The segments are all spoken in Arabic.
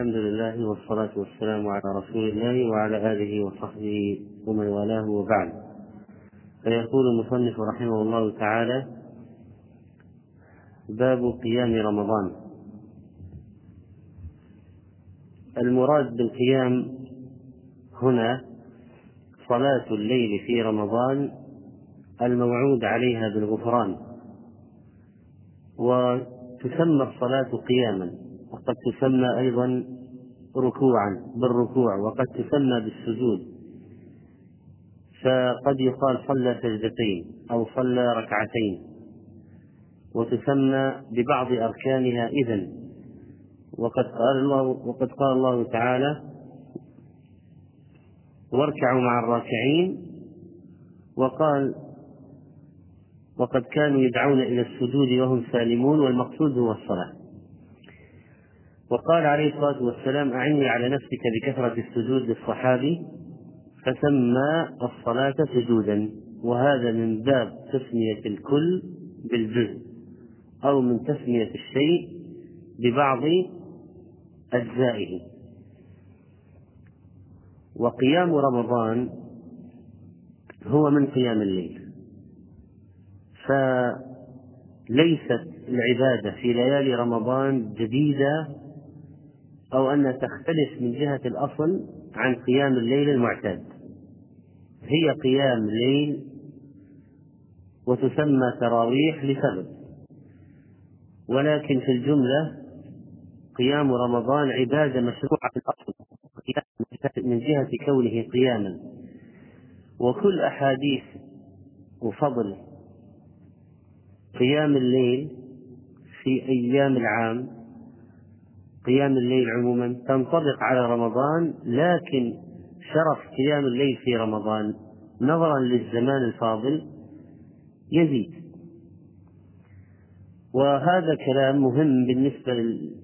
الحمد لله والصلاة والسلام على رسول الله وعلى آله وصحبه ومن والاه وبعد. فيقول المصنف رحمه الله تعالى باب قيام رمضان. المراد بالقيام هنا صلاة الليل في رمضان الموعود عليها بالغفران وتسمى الصلاة قياما. وقد تسمى أيضا ركوعا بالركوع وقد تسمى بالسجود. فقد يقال صلى سجدتين أو صلى ركعتين وتسمى ببعض أركانها إذن. وقد قال الله وقد قال الله تعالى واركعوا مع الراكعين وقال وقد كانوا يدعون إلى السجود وهم سالمون والمقصود هو الصلاة وقال عليه الصلاة والسلام أعني على نفسك بكثرة السجود للصحابي. فسمى الصلاة سجودا وهذا من باب تسمية الكل بالجزء أو من تسمية الشيء ببعض أجزائه. وقيام رمضان هو من قيام الليل فليست العبادة في ليالي رمضان جديدة أو أنها تختلف من جهة الأصل عن قيام الليل المعتاد. هي قيام ليل وتسمى تراويح لسبب. ولكن في الجملة قيام رمضان عبادة مشروعة في الأصل من جهة كونه قياما. وكل أحاديث وفضل قيام الليل في أيام العام قيام الليل عموما تنطبق على رمضان لكن شرف قيام الليل في رمضان نظرا للزمان الفاضل يزيد. وهذا كلام مهم بالنسبة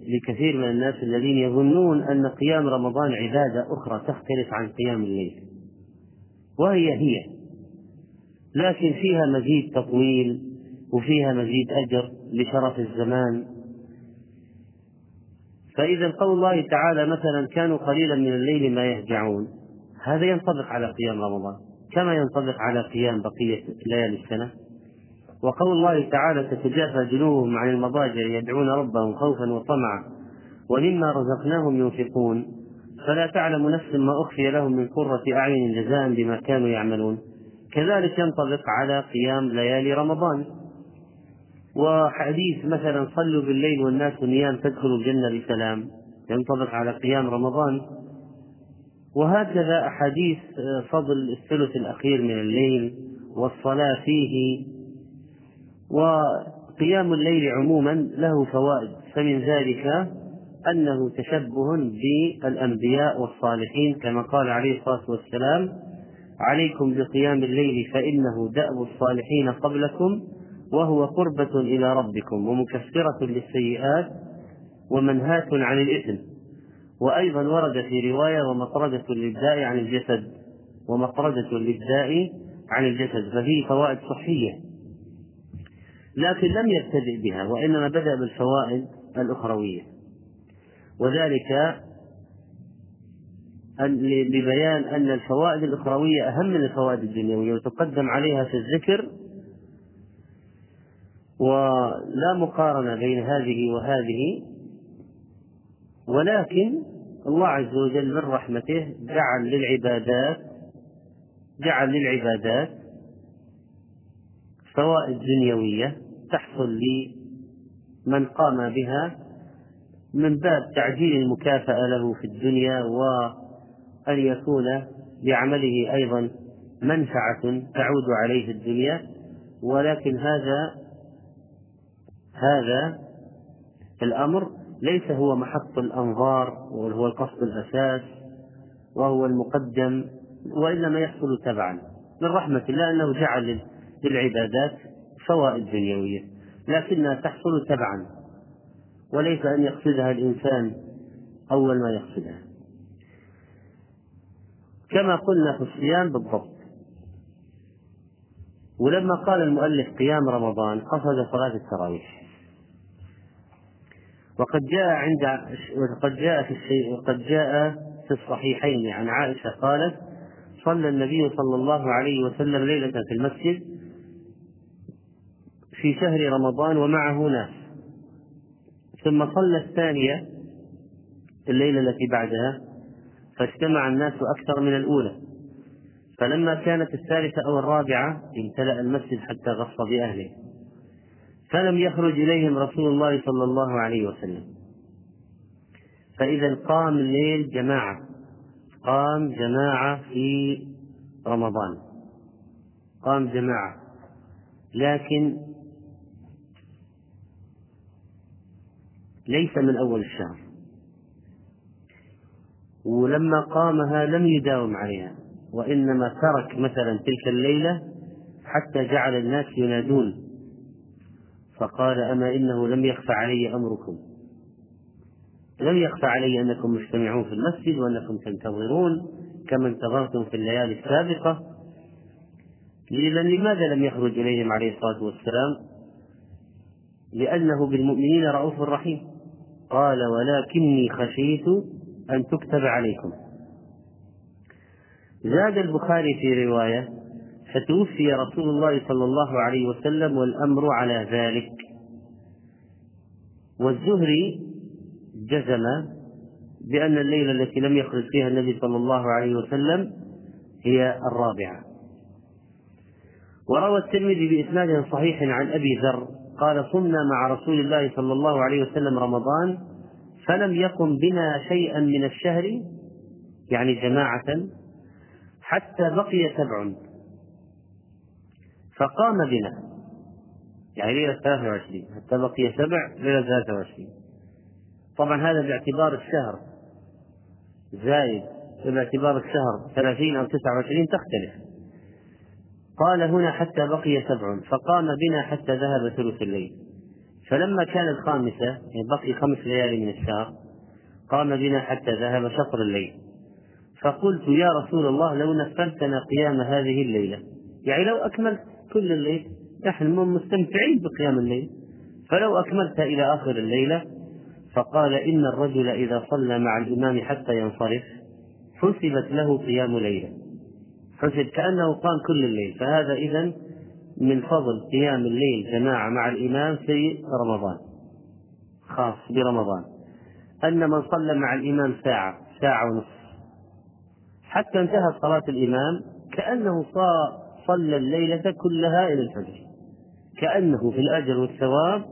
لكثير من الناس الذين يظنون أن قيام رمضان عبادة أخرى تختلف عن قيام الليل. وهي هي. لكن فيها مزيد تطويل وفيها مزيد أجر لشرف الزمان. فإذا قول الله تعالى مثلا كانوا قليلا من الليل ما يهجعون. هذا ينطبق على قيام رمضان كما ينطبق على قيام بقية ليالي السنة. وقول الله تعالى تتجافى جنوبهم عن المضاجع يدعون ربهم خوفا وطمعا ومما رزقناهم ينفقون. فلا تعلم نفس ما أخفي لهم من قرة أعين جزاء بما كانوا يعملون. كذلك ينطبق على قيام ليالي رمضان. وحديث مثلا صلوا بالليل والناس نيام تدخلوا الجنة بسلام ينطبق على قيام رمضان. وهكذا أحاديث آه، فضل الثلث الأخير من الليل والصلاة فيه. وقيام الليل عموما له فوائد فمن ذلك أنه تشبه بالأنبياء والصالحين كما قال عليه الصلاة والسلام عليكم بقيام الليل فإنه دأب الصالحين قبلكم وهو قربة إلى ربكم ومكفرة للسيئات ومنهاة عن الإثم. وأيضا ورد في رواية ومطردة للداء عن الجسد ومطردة للداء عن الجسد ففيه فوائد صحية. لكن لم يبتدئ بها وإنما بدأ بالفوائد الأخروية. وذلك لبيان أن الفوائد الأخروية أهم من الفوائد الدنيوية وتقدم عليها في الذكر ولا مقارنة بين هذه وهذه ولكن الله عز وجل من رحمته جعل للعبادات جعل للعبادات فوائد دنيوية تحصل لمن قام بها من باب تعجيل المكافأة له في الدنيا وأن يكون بعمله أيضا منفعة تعود عليه الدنيا ولكن هذا هذا الأمر ليس هو محط الأنظار وهو القصد الأساس وهو المقدم وإنما يحصل تبعا. من رحمة الله أنه جعل للعبادات فوائد دنيوية لكنها تحصل تبعا وليس أن يقصدها الإنسان أول ما يقصدها. كما قلنا في الصيام بالضبط. ولما قال المؤلف قيام رمضان قصد صلاة التراويح. وقد جاء عند وقد جاء في الشيء وقد جاء في الصحيحين. عن عائشة قالت صلى النبي صلى الله عليه وسلم ليلة في المسجد في شهر رمضان ومعه ناس. ثم صلى الثانية الليلة التي بعدها فاجتمع الناس أكثر من الأولى. فلما كانت الثالثة أو الرابعة امتلأ المسجد حتى غص بأهله فلم يخرج إليهم رسول الله صلى الله عليه وسلم. فإذا قام الليل جماعة قام جماعة في رمضان. قام جماعة. لكن ليس من أول الشهر. ولما قامها لم يداوم عليها وإنما ترك مثلا تلك الليلة حتى جعل الناس ينادون. فقال أما إنه لم يخفى علي أمركم. لم يخفى علي أنكم مجتمعون في المسجد وأنكم تنتظرون كما انتظرتم في الليالي السابقة. لماذا لم يخرج إليهم عليه الصلاة والسلام؟ لأنه بالمؤمنين رؤوف رحيم. قال ولكني خشيت أن تكتب عليكم. زاد البخاري في رواية فتوفي رسول الله صلى الله عليه وسلم والأمر على ذلك. والزهري جزم بأن الليلة التي لم يخرج فيها النبي صلى الله عليه وسلم هي الرابعة. وروى الترمذي بإسناد صحيح عن أبي ذر قال صمنا مع رسول الله صلى الله عليه وسلم رمضان فلم يقم بنا شيئا من الشهر يعني جماعة حتى بقي سبع. فقام بنا. يعني ليلة 23 حتى بقي سبع ليلة 23 طبعا هذا باعتبار الشهر. زايد باعتبار الشهر 30 أو 29 تختلف. قال هنا حتى بقي سبع فقام بنا حتى ذهب ثلث الليل. فلما كان الخامسة يعني بقي خمس ليالي من الشهر قام بنا حتى ذهب شطر الليل. فقلت يا رسول الله لو نفلتنا قيام هذه الليلة. يعني لو أكملت كل الليل. نحن مستمتعين بقيام الليل. فلو أكملت إلى آخر الليلة فقال إن الرجل إذا صلى مع الإمام حتى ينصرف حسبت له قيام ليلة. حسب كأنه قام كل الليل. فهذا إذا من فضل قيام الليل جماعة مع الإمام في رمضان. خاص برمضان. أن من صلى مع الإمام ساعة ساعة ونصف. حتى انتهت صلاة الإمام كأنه صلى الليلة كلها إلى الفجر. كأنه في الأجر والثواب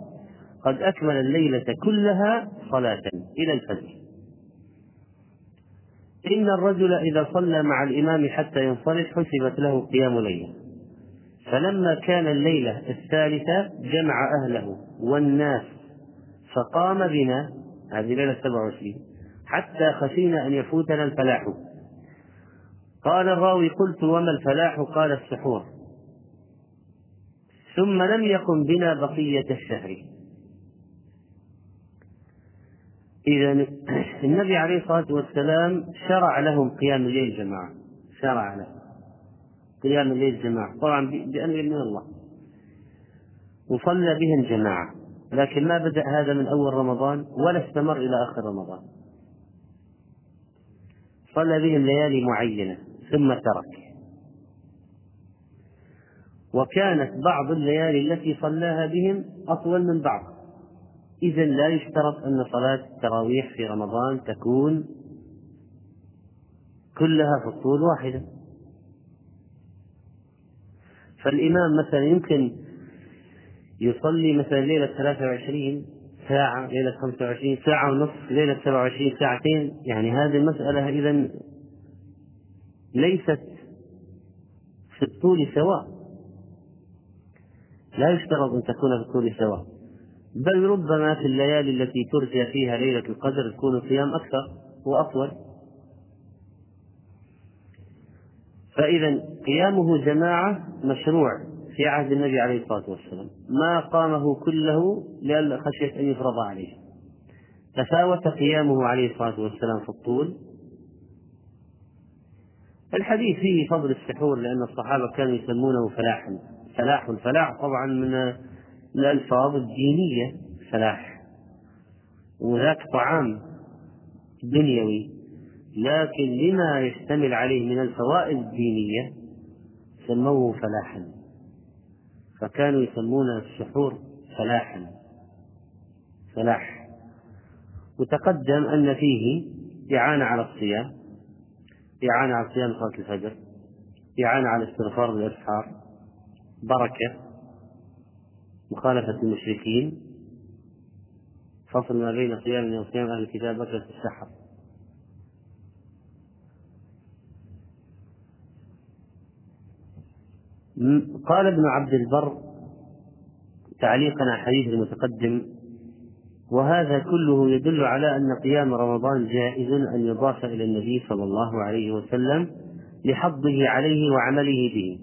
قد أكمل الليلة كلها صلاة إلى الفجر. إن الرجل إذا صلى مع الإمام حتى ينصرف حسبت له قيام ليلة. فلما كان الليلة الثالثة جمع أهله والناس فقام بنا هذه ليلة 27 حتى خشينا أن يفوتنا الفلاح. قال الراوي قلت وما الفلاح؟ قال السحور. ثم لم يقم بنا بقية الشهر. إذا النبي عليه الصلاة والسلام شرع لهم قيام الليل جماعة. شرع لهم قيام الليل جماعة. طبعا بأمر من الله. وصلى بهم جماعة. لكن ما بدأ هذا من أول رمضان ولا استمر إلى آخر رمضان. صلى بهم ليالي معينة. ثم ترك. وكانت بعض الليالي التي صلاها بهم أطول من بعض. إذا لا يشترط أن صلاة التراويح في رمضان تكون كلها في الطول واحدة. فالإمام مثلا يمكن يصلي مثلا ليلة 23 ساعة ليلة 25 ساعة ونصف ليلة 27 ساعتين. يعني هذه المسألة إذا ليست في الطول سواء. لا يشترط أن تكون في الطول سواء. بل ربما في الليالي التي ترجى فيها ليلة القدر تكون الصيام أكثر وأطول. فإذا قيامه جماعة مشروع في عهد النبي عليه الصلاة والسلام. ما قامه كله لأن خشية أن يفرض عليه. تفاوت قيامه عليه الصلاة والسلام في الطول الحديث فيه فضل السحور لأن الصحابة كانوا يسمونه فلاحا فلاح. الفلاح طبعا من الألفاظ الدينية فلاح. وذاك طعام دنيوي. لكن لما يشتمل عليه من الفوائد الدينية سموه فلاحا. فكانوا يسمون السحور فلاحا. فلاح. وتقدم أن فيه إعانة على الصيام. إعانة على صيام صلاة الفجر إعانة على استغفار الأسحار بركة مخالفة المشركين فصل ما بين صيام وصيام أهل الكتاب أكلة السحر. قال ابن عبد البر تعليقا على حديث المتقدم وهذا كله يدل على أن قيام رمضان جائز أن يضاف إلى النبي صلى الله عليه وسلم لحظه عليه وعمله به.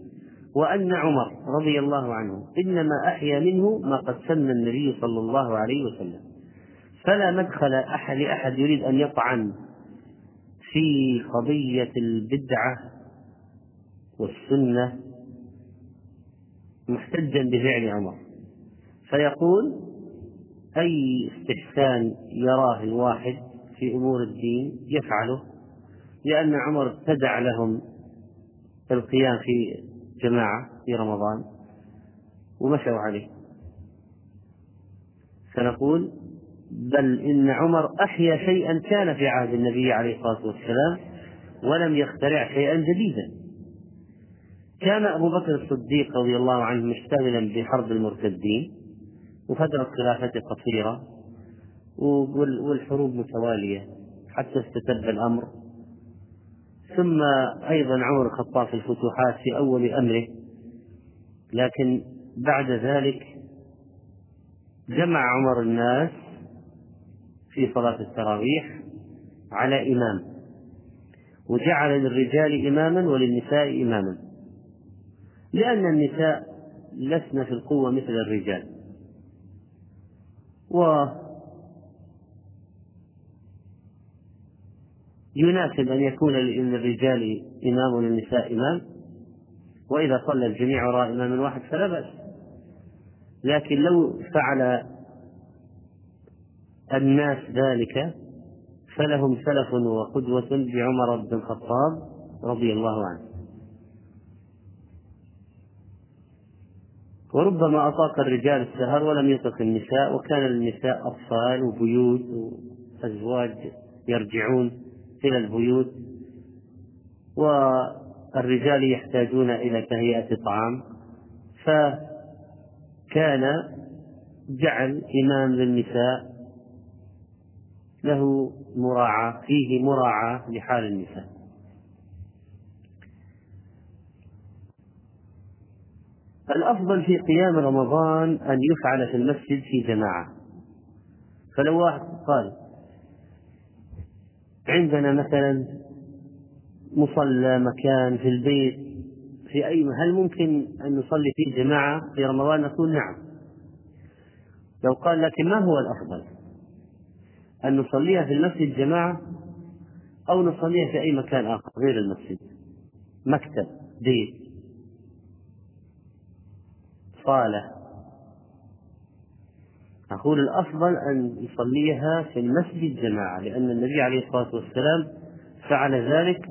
وأن عمر رضي الله عنه إنما أحيا منه ما قد سن النبي صلى الله عليه وسلم. فلا مدخل أحد لأحد يريد أن يطعن في قضية البدعة والسنة محتجا بفعل عمر. فيقول أي استحسان يراه الواحد في أمور الدين يفعله لأن عمر ابتدع لهم القيام في جماعة في رمضان ومشوا عليه. فنقول بل إن عمر أحيا شيئا كان في عهد النبي عليه الصلاة والسلام ولم يخترع شيئا جديدا. كان أبو بكر الصديق رضي الله عنه مشتغلا بحرب المرتدين وفترة خلافته قصيرة والحروب متوالية حتى استتب الأمر. ثم أيضا عمر الخطاب في الفتوحات في أول أمره لكن بعد ذلك جمع عمر الناس في صلاة التراويح على إمام وجعل للرجال إماما وللنساء إماما لأن النساء لسن في القوة مثل الرجال. و يناسب أن يكون للرجال إمام وللنساء إمام وإذا صلى الجميع وراء إمام واحد فلا بأس. لكن لو فعل الناس ذلك فلهم سلف وقدوة بعمر بن الخطاب رضي الله عنه. وربما أطاق الرجال السهر ولم يطق النساء وكان للنساء أطفال وبيوت وأزواج يرجعون إلى البيوت والرجال يحتاجون إلى تهيئة طعام. فكان جعل إمام للنساء له مراعاة فيه مراعاة لحال النساء. الأفضل في قيام رمضان أن يفعل في المسجد في جماعة. فلو واحد قال عندنا مثلا مصلى مكان في البيت في أي هل ممكن أن نصلي فيه جماعة في رمضان؟ نقول نعم. لو قال لكن ما هو الأفضل؟ أن نصليها في المسجد جماعة أو نصليها في أي مكان آخر غير المسجد؟ مكتب بيت. صالة أقول الأفضل أن يصليها في المسجد جماعة لأن النبي عليه الصلاة والسلام فعل ذلك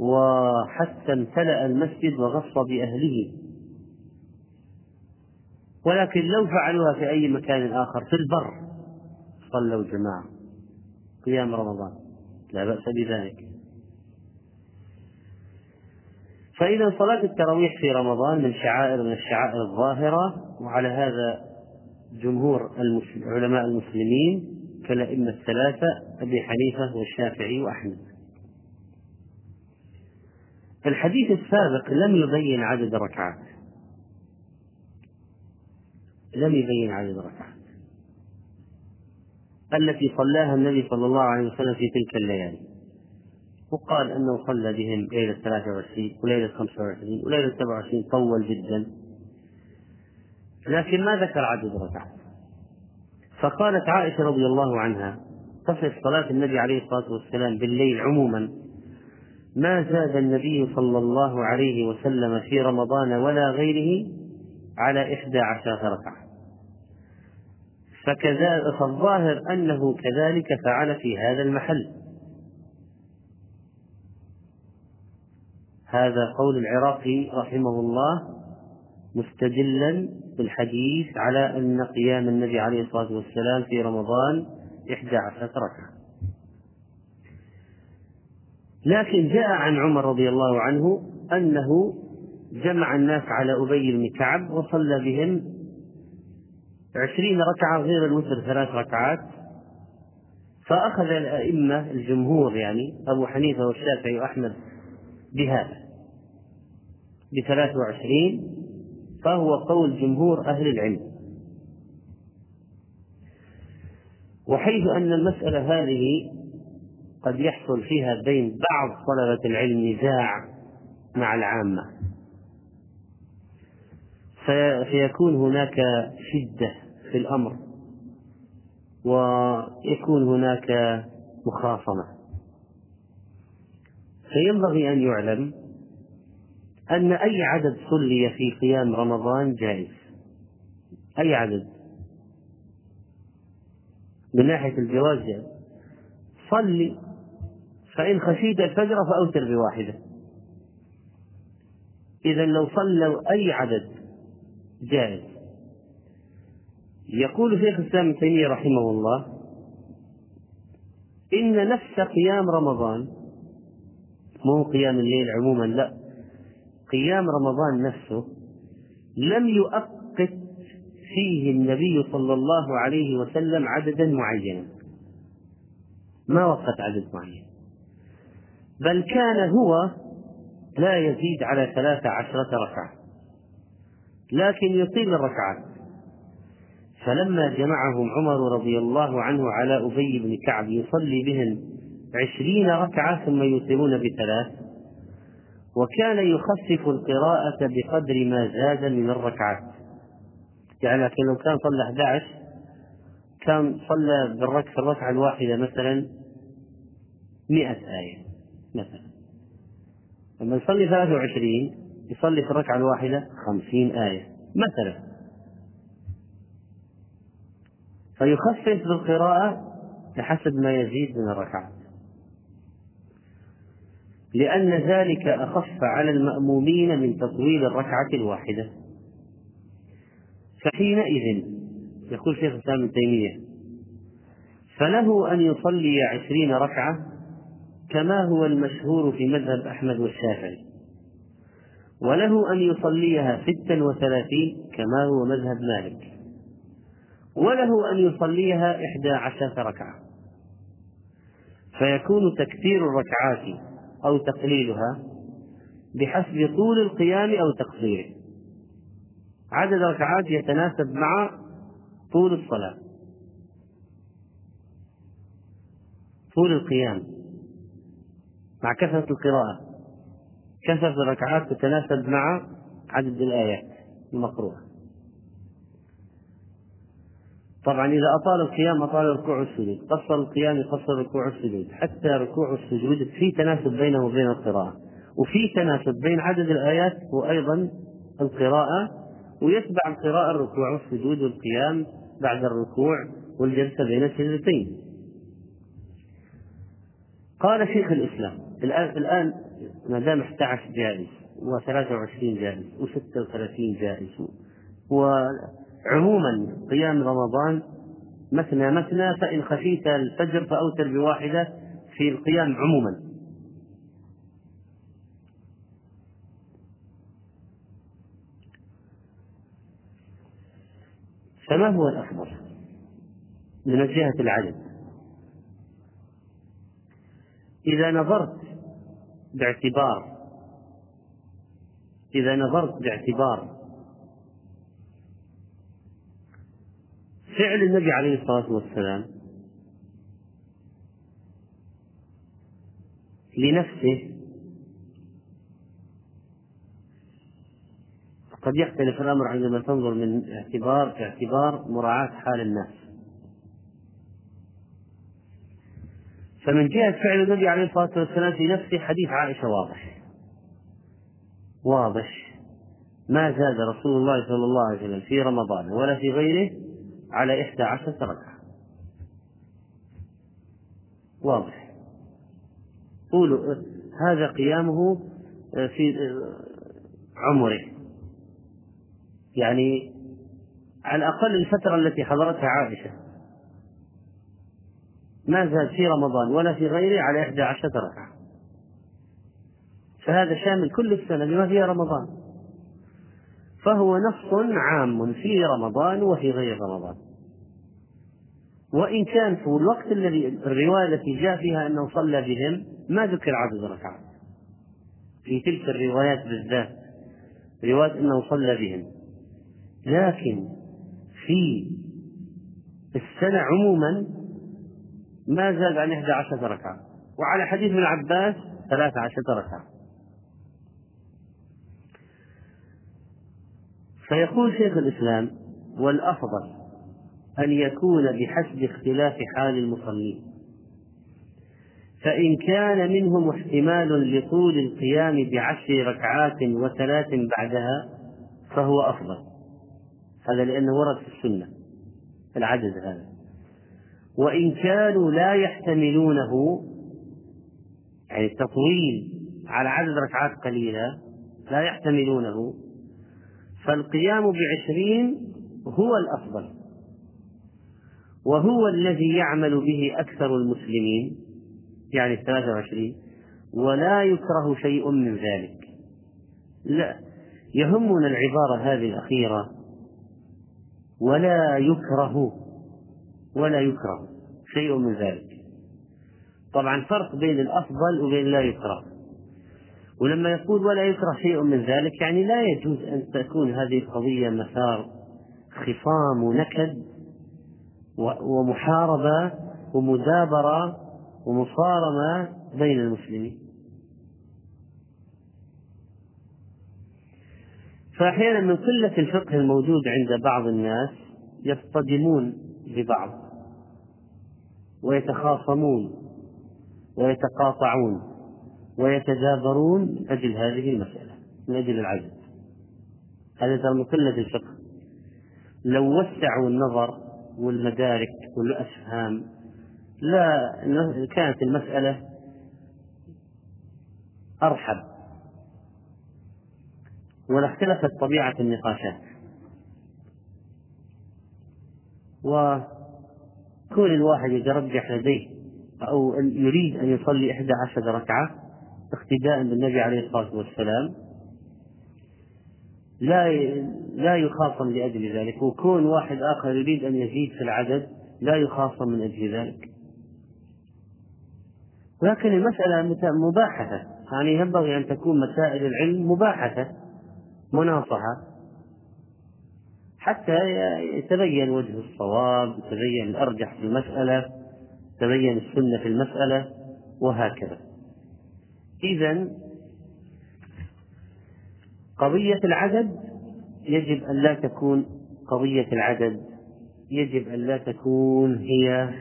وحتى امتلأ المسجد وغص بأهله. ولكن لو فعلوها في أي مكان آخر في البر صلوا جماعة قيام رمضان. لا بأس بذلك. فإذا صلاة التراويح في رمضان من شعائر من الشعائر الظاهرة وعلى هذا جمهور علماء المسلمين كالأئمة الثلاثة أبي حنيفة والشافعي وأحمد. الحديث السابق لم يبين عدد ركعات. لم يبين عدد ركعات. التي صلاها النبي صلى الله عليه وسلم في تلك الليالي. وقال أنه صلى بهم ليلة 23 وليلة 25 وليلة 27 طول جدا. لكن ما ذكر عدد ركعات فقالت عائشة رضي الله عنها تصف صلاة النبي عليه الصلاة والسلام بالليل عموما ما زاد النبي صلى الله عليه وسلم في رمضان ولا غيره على إحدى عشرة ركعة. فالظاهر أنه كذلك فعل في هذا المحل. هذا قول العراقي رحمه الله مستدلا بالحديث على أن قيام النبي عليه الصلاة والسلام في رمضان إحدى عشرة ركعة. لكن جاء عن عمر رضي الله عنه أنه جمع الناس على أبي بن كعب وصلى بهم عشرين ركعة غير الوتر ثلاث ركعات. فأخذ الأئمة الجمهور يعني أبو حنيفة والشافعي وأحمد بهذا. بثلاث وعشرين فهو قول جمهور أهل العلم. وحيث أن المسألة هذه قد يحصل فيها بين بعض طلبة العلم نزاع مع العامة. فيكون هناك شدة في الأمر ويكون هناك مخاصمة. فينبغي أن يعلم أن أي عدد صلي في قيام رمضان جائز. أي عدد. من ناحية الجواز جائز. صلي فإن خشيت الفجر فأوتر بواحدة. إذا لو صلوا أي عدد جائز. يقول شيخ الإسلام ابن تيمية رحمه الله إن نفس قيام رمضان مو قيام الليل عموما لا. قيام رمضان نفسه لم يؤقت فيه النبي صلى الله عليه وسلم عددا معينا. ما وقت عدد معين. بل كان هو لا يزيد على ثلاث عشرة ركعة لكن يطيل الركعات. فلما جمعهم عمر رضي الله عنه على أبي بن كعب يصلي بهم عشرين ركعة ثم يوترون بثلاث وكان يخفف القراءة بقدر ما زاد من الركعات. يعني لكن لو كان صلى 11 كان صلى بالركعة الركعة الواحدة مثلا 100 آية مثلا. لما يصلي 23 يصلي في الركعة الواحدة 50 آية مثلا. فيخفف بالقراءة بحسب ما يزيد من الركعات لأن ذلك أخف على المأمومين من تطويل الركعة الواحدة. فحينئذ يقول شيخ الإسلام ابن تيمية فله أن يصلي عشرين ركعة كما هو المشهور في مذهب أحمد والشافعي وله أن يصليها ستا وثلاثين كما هو مذهب مالك وله أن يصليها إحدى عشرة ركعة. فيكون تكثير الركعات أو تقليلها بحسب طول القيام أو تقصيره عدد الركعات يتناسب مع طول الصلاة. طول القيام مع كثرة القراءة. كثرة الركعات تتناسب مع عدد الآيات المقروءة. طبعا إذا أطال القيام أطال الركوع والسجود قصر القيام يقصر الركوع والسجود حتى ركوع والسجود في تناسب بينه وبين القراءة وفي تناسب بين عدد الآيات وأيضا القراءة ويتبع القراءة الركوع والسجود والقيام بعد الركوع والجلسة بين السجدتين. قال شيخ الإسلام الآن الآن ما دام 11 جائز و23 جائز و36 جائز عموما قيام رمضان مثنى مثنى فإن خشيت الفجر فأوتر بواحدة في القيام عموما. فما هو الأفضل من جهة العدد؟ إذا نظرت باعتبار إذا نظرت باعتبار فعل النبي عليه الصلاة والسلام لنفسه قد يختلف الأمر عندما تنظر من اعتبار اعتبار مراعاة حال الناس. فمن جهة فعل النبي عليه الصلاة والسلام في نفسه حديث عائشة واضح. واضح. ما زاد رسول الله صلى الله عليه وسلم في رمضان ولا في غيره على إحدى عشرة ركعة واضح. قولوا هذا قيامه في عمره. يعني على الأقل الفترة التي حضرتها عائشة. ما زاد في رمضان ولا في غيره على إحدى عشرة ركعة فهذا شامل كل السنة بما فيها رمضان. فهو نص عام في رمضان وفي غير رمضان. وإن كان في الوقت الذي الرواية التي جاء فيها أنه صلى بهم ما ذكر عدد ركعات. في تلك الروايات بالذات رواية أنه صلى بهم. لكن في السنة عموما ما زاد عن إحدى عشرة ركعة. وعلى حديث ابن عباس ثلاثة عشرة ركعة. فيقول شيخ الإسلام والأفضل أن يكون بحسب اختلاف حال المصلين. فإن كان منهم احتمال لطول القيام بعشر ركعات وثلاث بعدها فهو أفضل. هذا لأنه ورد في السنة العدد هذا. وإن كانوا لا يحتملونه يعني التطويل على عدد ركعات قليلة لا يحتملونه فالقيام بعشرين هو الأفضل وهو الذي يعمل به أكثر المسلمين يعني الثلاثة وعشرين ولا يكره شيء من ذلك. لا يهمنا العبارة هذه الأخيرة ولا يكره ولا يكره شيء من ذلك. طبعا فرق بين الأفضل وبين لا يكره. ولما يقول ولا يكره شيء من ذلك يعني لا يجوز أن تكون هذه القضية مسار خصام ونكد ومحاربة ومدابرة ومصارمة بين المسلمين. فأحيانا من قلة الفقه الموجود عند بعض الناس يصطدمون ببعض ويتخاصمون ويتقاطعون. ويتدابرون من أجل هذه المسألة من أجل العدد هذا ترى قلة الفقه. لو وسعوا النظر والمدارك والأفهام لا كانت المسألة أرحب. ولا اختلفت طبيعة النقاشات. وكون الواحد يترجح لديه أو يريد أن يصلي إحدى عشر ركعة اقتداء بالنبي عليه الصلاة والسلام لا لا يخاصم لأجل ذلك وكون واحد آخر يريد أن يزيد في العدد لا يخاصم من أجل ذلك. لكن المسألة مباحثة. يعني ينبغي أن تكون مسائل العلم مباحثة مناصحة حتى يتبين وجه الصواب يتبين الأرجح في المسألة تبين السنة في المسألة وهكذا. إذا قضية العدد يجب أن لا تكون قضية العدد يجب أن لا تكون هي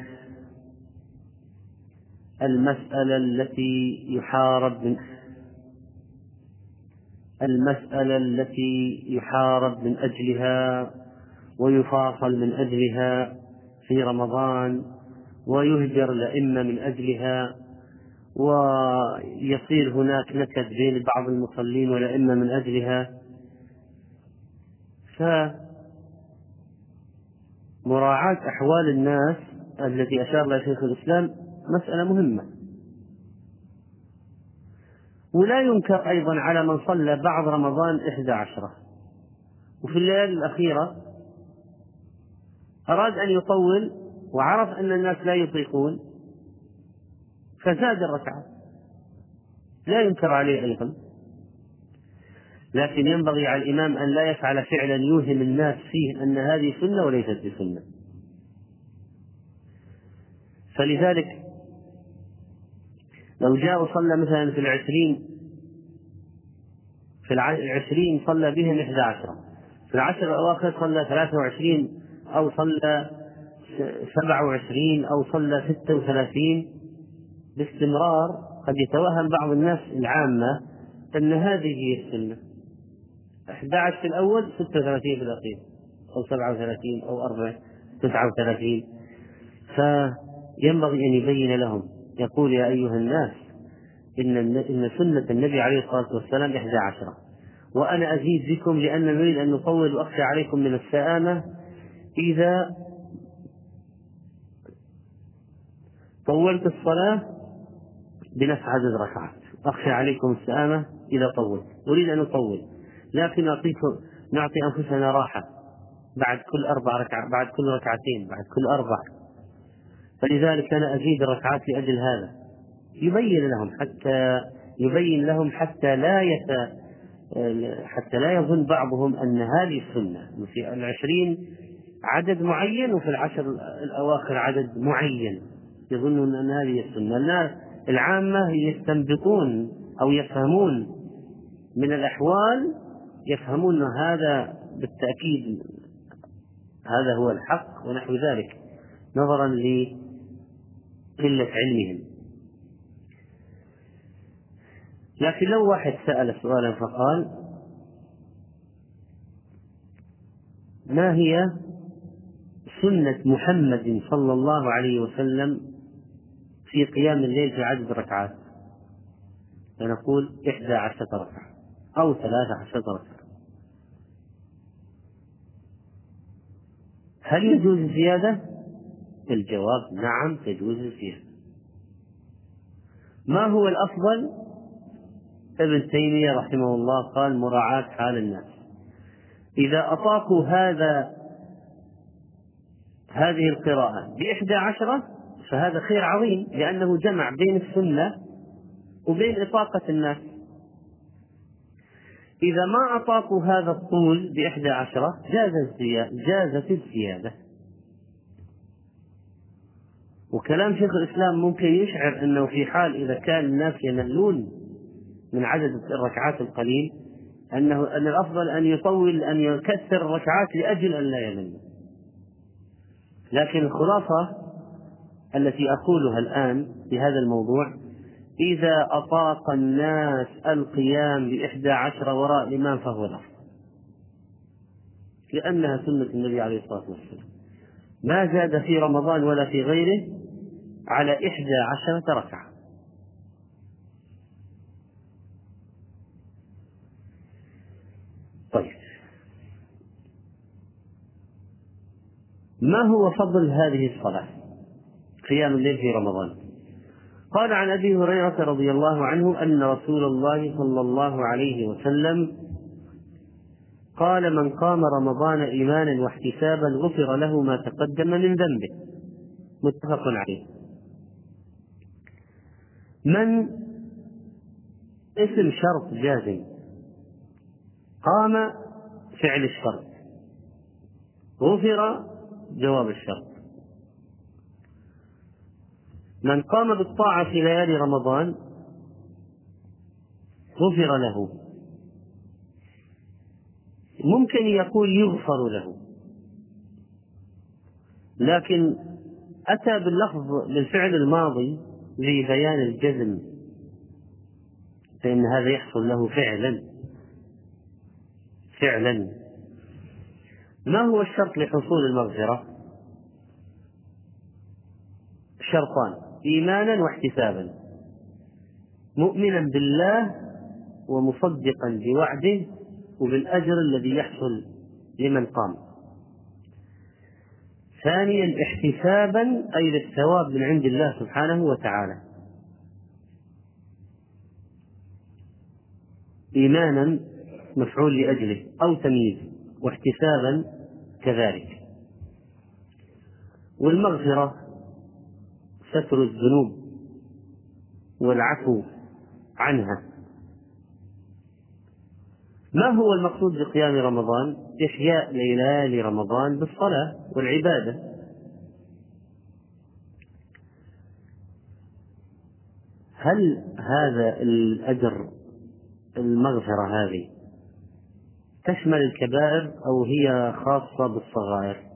المسألة التي يحارب من المسألة التي يحارب من أجلها ويفاصل من أجلها في رمضان ويهجر الأئمة من أجلها. ويصير هناك نكد بين بعض المصلين والأئمة من أجلها. فمراعاة أحوال الناس التي أشار لها شيخ الإسلام مسألة مهمة. ولا ينكر أيضا على من صلى بعض رمضان إحدى عشرة. وفي الليالي الأخيرة أراد أن يطول وعرف أن الناس لا يطيقون. فزاد الركعات لا ينكر عليه أيضا. لكن ينبغي على الإمام أن لا يفعل فعلا يوهم الناس فيه أن هذه سنة وليست بسنة. فلذلك لو جاء وصلى مثلا في العشرين في العشرين صلى بهم إحدى عشرة في العشر الأواخر صلى ثلاثة وعشرين أو صلى سبعة وعشرين أو صلى ستة وثلاثين. باستمرار قد يتوهم بعض الناس العامة أن هذه هي السنة 11 في الأول 36 في الأخير أو 37 أو 40 تسعة وثلاثين. فينبغي أن يبين لهم يقول يا أيها الناس إن إن سنة النبي عليه الصلاة والسلام إحدى عشرة وأنا أزيد بكم لأن نريد أن نطول وأخشى عليكم من السآمة. إذا طولت الصلاة بنفس عدد ركعات. أخشى عليكم السآمة إذا طولت أريد أن أطول. لكن نعطي أنفسنا راحة بعد كل أربع ركعات بعد كل ركعتين بعد كل أربع. فلذلك أنا أزيد الركعات لأجل هذا. يبين لهم حتى يبين لهم حتى لا يت حتى لا يظن بعضهم أن هذه السنة في العشرين عدد معين وفي العشر الأواخر عدد معين. يظنون أن هذه السنة. الناس العامة يستنبطون أو يفهمون من الأحوال يفهمون هذا بالتأكيد هذا هو الحق ونحو ذلك نظرا لقلة علمهم. لكن لو واحد سأل سؤالا فقال ما هي سنة محمد صلى الله عليه وسلم في قيام الليل في عدد الركعات فنقول إحدى عشرة ركعة أو ثلاثة عشرة ركعة هل يجوز الزيادة؟ الجواب نعم تجوز الزيادة ما هو الأفضل؟ ابن تيمية رحمه الله قال مراعاة حال الناس إذا أطاقوا هذا هذه القراءة بإحدى عشرة فهذا خير عظيم لأنه جمع بين السنة وبين إطاقة الناس. إذا ما أطاقوا هذا الطول بإحدى عشرة جاز جازت الزيادة. وكلام شيخ الإسلام ممكن يشعر أنه في حال إذا كان الناس يملون من عدد الركعات القليل أنه أن الأفضل أن يطول أن يكثر الركعات لأجل أن لا يمل. لكن الخلاصة التي أقولها الآن في هذا الموضوع إذا أطاق الناس القيام بإحدى عشر وراء الإمام فهو الأفضل لأنها سنة النبي عليه الصلاة والسلام. ما زاد في رمضان ولا في غيره على إحدى عشرة ركعة. طيب. ما هو فضل هذه الصلاة؟ قيام الليل في رمضان. قال عن أبي هريرة رضي الله عنه أن رسول الله صلى الله عليه وسلم قال من قام رمضان إيمانا واحتسابا غفر له ما تقدم من ذنبه. متفق عليه. من اسم شرط جازم قام فعل الشرط. غفر جواب الشرط. من قام بالطاعة في ليالي رمضان غفر له. ممكن يقول يغفر له. لكن أتى باللفظ بالفعل الماضي لبيان الجزم فإن هذا يحصل له فعلا. فعلا. ما هو الشرط لحصول المغفرة؟ شرطان. إيمانا واحتسابا. مؤمنا بالله ومصدقا بوعده وبالأجر الذي يحصل لمن قام. ثانيا احتسابا أي للثواب من عند الله سبحانه وتعالى. إيمانا مفعول لأجله أو تمييز واحتسابا كذلك. والمغفرة ستر الذنوب والعفو عنها. ما هو المقصود بقيام رمضان؟ إحياء ليالي رمضان بالصلاة والعبادة. هل هذا الأجر المغفرة هذه تشمل الكبائر أو هي خاصة بالصغائر؟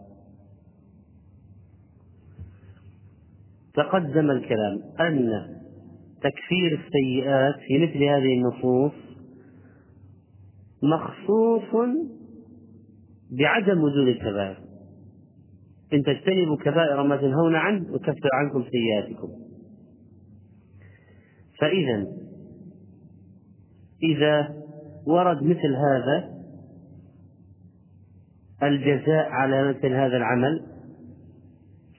تقدم الكلام. أن تكفير السيئات في مثل هذه النصوص مخصوص بعدم وجود الكبائر. إن تجتنبوا كبائر ما تنهون عنه يكفر عنكم سيئاتكم. فإذا إذا ورد مثل هذا الجزاء على مثل هذا العمل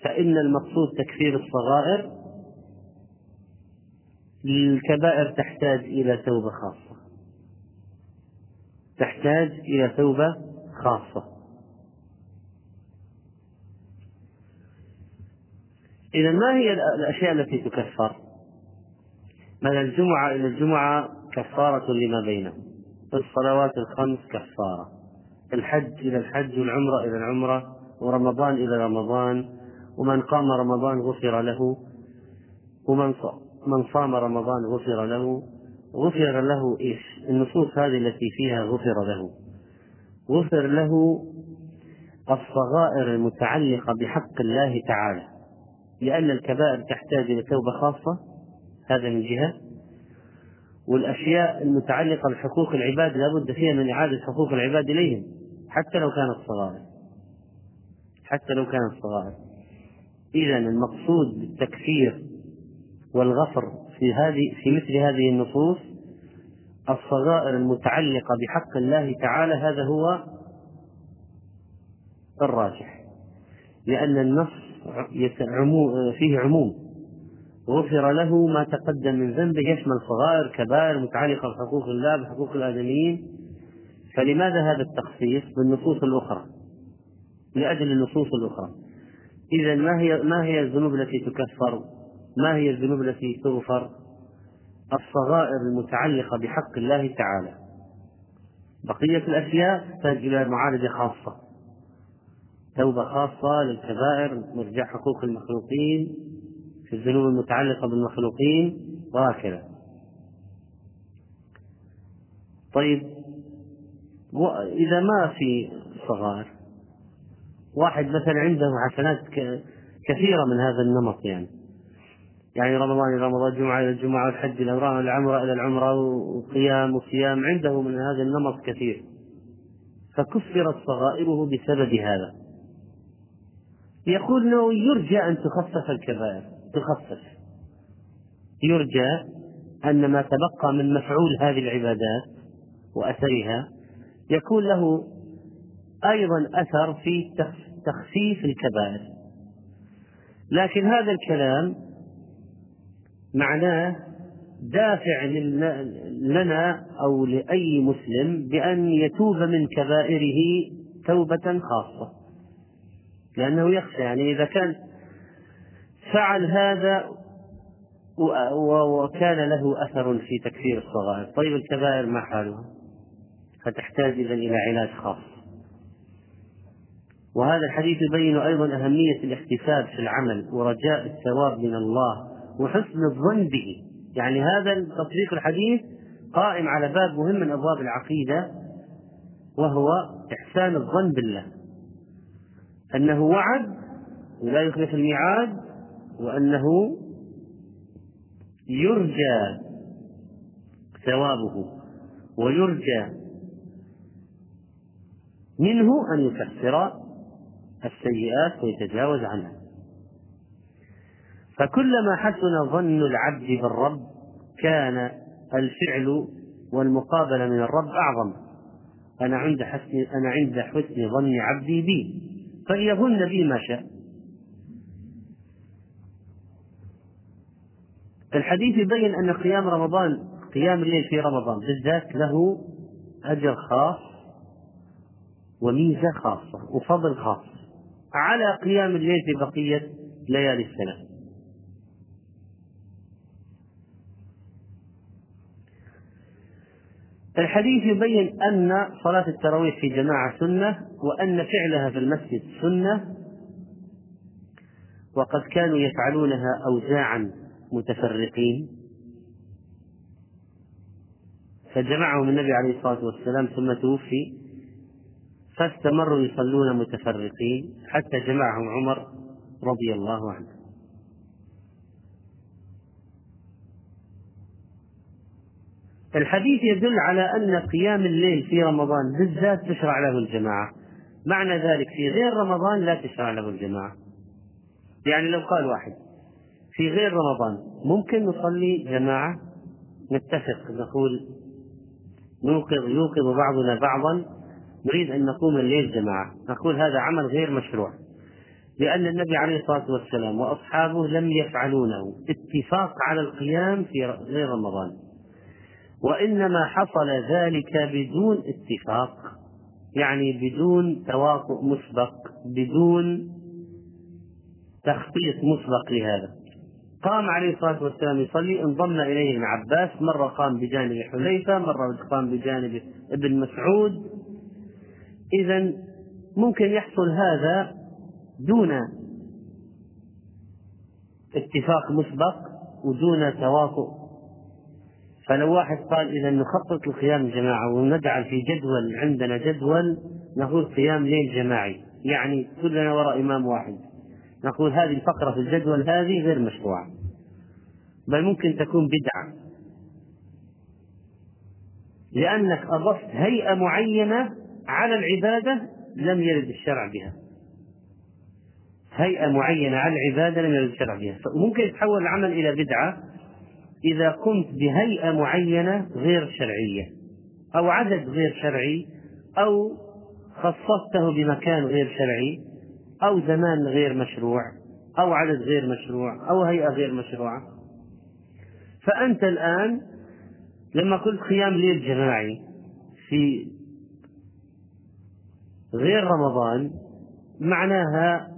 فإن المقصود تكفير الصغائر الكبائر تحتاج إلى توبة خاصة. تحتاج إلى توبة خاصة. إذا ما هي الأشياء التي تكفر؟ مثلا الجمعة إلى الجمعة كفارة لما بينهم. الصلوات الخمس كفارة. الحج إلى الحج والعمرة إلى العمرة ورمضان إلى رمضان ومن قام رمضان غفر له ومن من صام رمضان غفر له غفر له إيش؟ النصوص هذه التي فيها غفر له. غفر له الصغائر المتعلقة بحق الله تعالى لأن الكبائر تحتاج إلى توبة خاصة هذا من جهة. والأشياء المتعلقة بحقوق العباد لابد فيها من إعادة حقوق العباد إليهم حتى لو كانت صغائر. حتى لو كانت صغائر. إذا المقصود بالتكفير والغفر في هذه في مثل هذه النصوص الصغائر المتعلقة بحق الله تعالى هذا هو الراجح لأن النص فيه عموم. غفر له ما تقدم من ذنبه يشمل صغائر كبائر متعلقة بحقوق الله بحقوق الآدميين. فلماذا هذا التخصيص بالنصوص الأخرى؟ لأجل النصوص الأخرى. إذا ما هي ما هي الذنوب التي تكفر؟ ما هي الذنوب التي تغفر؟ الصغائر المتعلقة بحق الله تعالى. بقية الأشياء تحتاج إلى معالجة خاصة. توبة خاصة للكبائر مرجع حقوق المخلوقين في الذنوب المتعلقة بالمخلوقين وهكذا. طيب إذا ما في صغائر واحد مثلا عنده حسنات كثيرة من هذا النمط يعني. يعني رمضان إلى رمضان جمعة إلى الجمعة والحج إلى العمرة إلى العمرة وقيام وصيام عنده من هذا النمط كثير. فكفرت صغائره بسبب هذا. يقول إنه يرجى أن تخفف الكبائر تخفف. يرجى أن ما تبقى من مفعول هذه العبادات وأثرها. يكون له أيضا أثر في تخفيف الكبائر. لكن هذا الكلام معناه دافع لنا أو لأي مسلم بأن يتوب من كبائره توبة خاصة. لأنه يخشى يعني إذا كان فعل هذا وكان له أثر في تكفير الصغائر. طيب الكبائر ما حالها؟ فتحتاج اذا إلى علاج خاص. وهذا الحديث يبين أيضا أهمية الاحتساب في العمل ورجاء الثواب من الله وحسن الظن به. يعني هذا تطبيق الحديث قائم على باب مهم من أبواب العقيدة وهو إحسان الظن بالله. أنه وعد ولا يخلف الميعاد وأنه يرجى ثوابه ويرجى منه أن يكفر السيئات ويتجاوز عنها. فكلما حسن ظن العبد بالرب كان الفعل والمقابلة من الرب أعظم. أنا عند حسن أنا عند حسن ظن عبدي بي. فليظن بي ما شاء. الحديث يبين أن قيام رمضان قيام الليل في رمضان بالذات له أجر خاص وميزة خاصة وفضل خاص. على قيام الليل في بقية ليالي السنة. الحديث يبين أن صلاة التراويح في جماعة سنة وأن فعلها في المسجد سنة وقد كانوا يفعلونها أوزاعا متفرقين. فجمعهم النبي عليه الصلاة والسلام ثم توفي فاستمروا يصلون متفرقين حتى جمعهم عمر رضي الله عنه. الحديث يدل على أن قيام الليل في رمضان بالذات تشرع له الجماعة. معنى ذلك في غير رمضان لا تشرع له الجماعة. يعني لو قال واحد في غير رمضان ممكن نصلي جماعة؟ نتفق نقول نوقظ يوقظ بعضنا بعضا نريد أن نقوم الليل جماعة. نقول هذا عمل غير مشروع. لأن النبي عليه الصلاة والسلام وأصحابه لم يفعلونه. اتفاق على القيام في غير رمضان. وإنما حصل ذلك بدون اتفاق. يعني بدون تواطؤ مسبق. بدون تخطيط مسبق لهذا. قام عليه الصلاة والسلام يصلي. انضم إليه ابن عباس. مرة قام بجانب حذيفة. مرة قام بجانب ابن مسعود. إذا ممكن يحصل هذا دون اتفاق مسبق ودون تواطؤ فلو واحد قال إذا نخطط لقيام الجماعة ونجعل في جدول عندنا جدول نقول قيام ليل جماعي. يعني كلنا وراء إمام واحد. نقول هذه الفقرة في الجدول هذه غير مشروعة. بل ممكن تكون بدعة. لأنك أضفت هيئة معينة على العبادة لم يرد الشرع بها. هيئة معينة على العبادة لم يرد الشرع بها. فممكن يتحول العمل إلى بدعة إذا قمت بهيئة معينة غير شرعية أو عدد غير شرعي أو خصصته بمكان غير شرعي أو زمان غير مشروع أو عدد غير مشروع أو هيئة غير مشروعة فأنت الآن لما قلت قيام ليل جماعي في غير رمضان معناها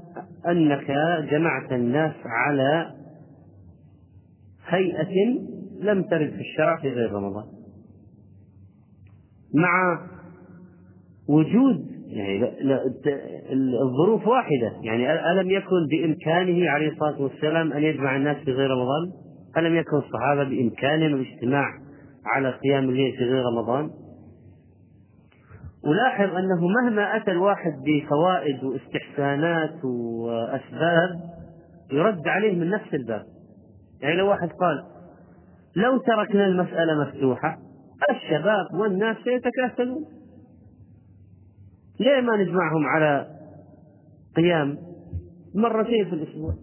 أنك جمعت الناس على هيئة لم ترد في الشرع في غير رمضان. مع وجود يعني الظروف واحدة. يعني ألم يكن بإمكانه عليه الصلاة والسلام أن يجمع الناس في غير رمضان؟ ألم يكن الصحابة بإمكانهم الاجتماع على قيام الليل في غير رمضان؟ ولاحظ أنه مهما أتى الواحد بفوائد واستحسانات وأسباب يرد عليه من نفس الباب. يعني لو واحد قال لو تركنا المسألة مفتوحة الشباب والناس سيتكاسلون. ليه ما نجمعهم على قيام مرتين في الأسبوع؟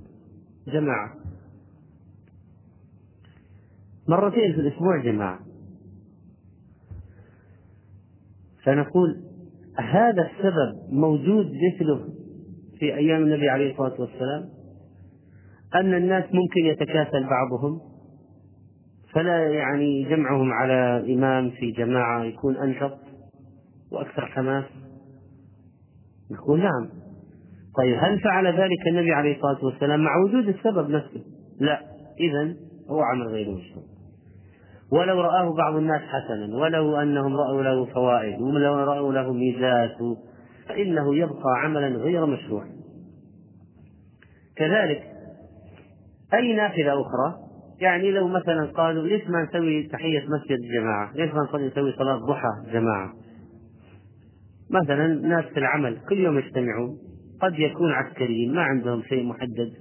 جماعة. مرتين في الأسبوع جماعة. فنقول هذا السبب موجود مثله في أيام النبي عليه الصلاة والسلام؟ أن الناس ممكن يتكاسل بعضهم فلا يعني جمعهم على إمام في جماعة يكون أنشط وأكثر حماس؟ نقول نعم. طيب هل فعل ذلك النبي عليه الصلاة والسلام مع وجود السبب نفسه؟ لا. إذا هو عمل غير مشروع. ولو رآه بعض الناس حسنا ولو أنهم رأوا له فوائد ولو رأوا له ميزات فإنه يبقى عملا غير مشروع. كذلك أي نافذة أخرى يعني لو مثلا قالوا ليش ما نسوي تحية مسجد جماعة؟ ليش ما نسوي صلاة ضحى جماعة؟ مثلا ناس في العمل كل يوم يجتمعون قد يكون عسكريين ما عندهم شيء محدد.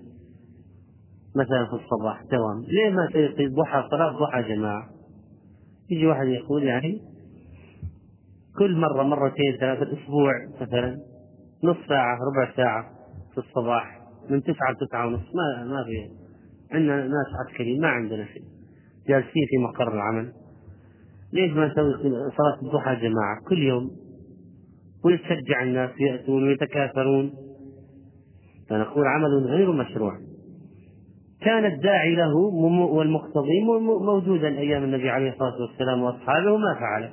مثلا في الصباح دوام ليه ما تسوي ضحى صلاة ضحى جماعة؟ يجي واحد يقول يعني كل مرة مرتين ثلاثة أسبوع مثلا نص ساعة ربع ساعة في الصباح من تسعة لتسعة ونص ما ما في عندنا ناس عسكريين ما عندنا شيء جالسين في مقر العمل. ليش ما نسوي صلاة الضحى جماعة؟ كل يوم. ويشجع الناس يأتون ويتكاثرون. فنقول عمل غير مشروع. كان الداعي له والمقتضي موجودا أيام النبي عليه الصلاة والسلام وأصحابه ما فعله.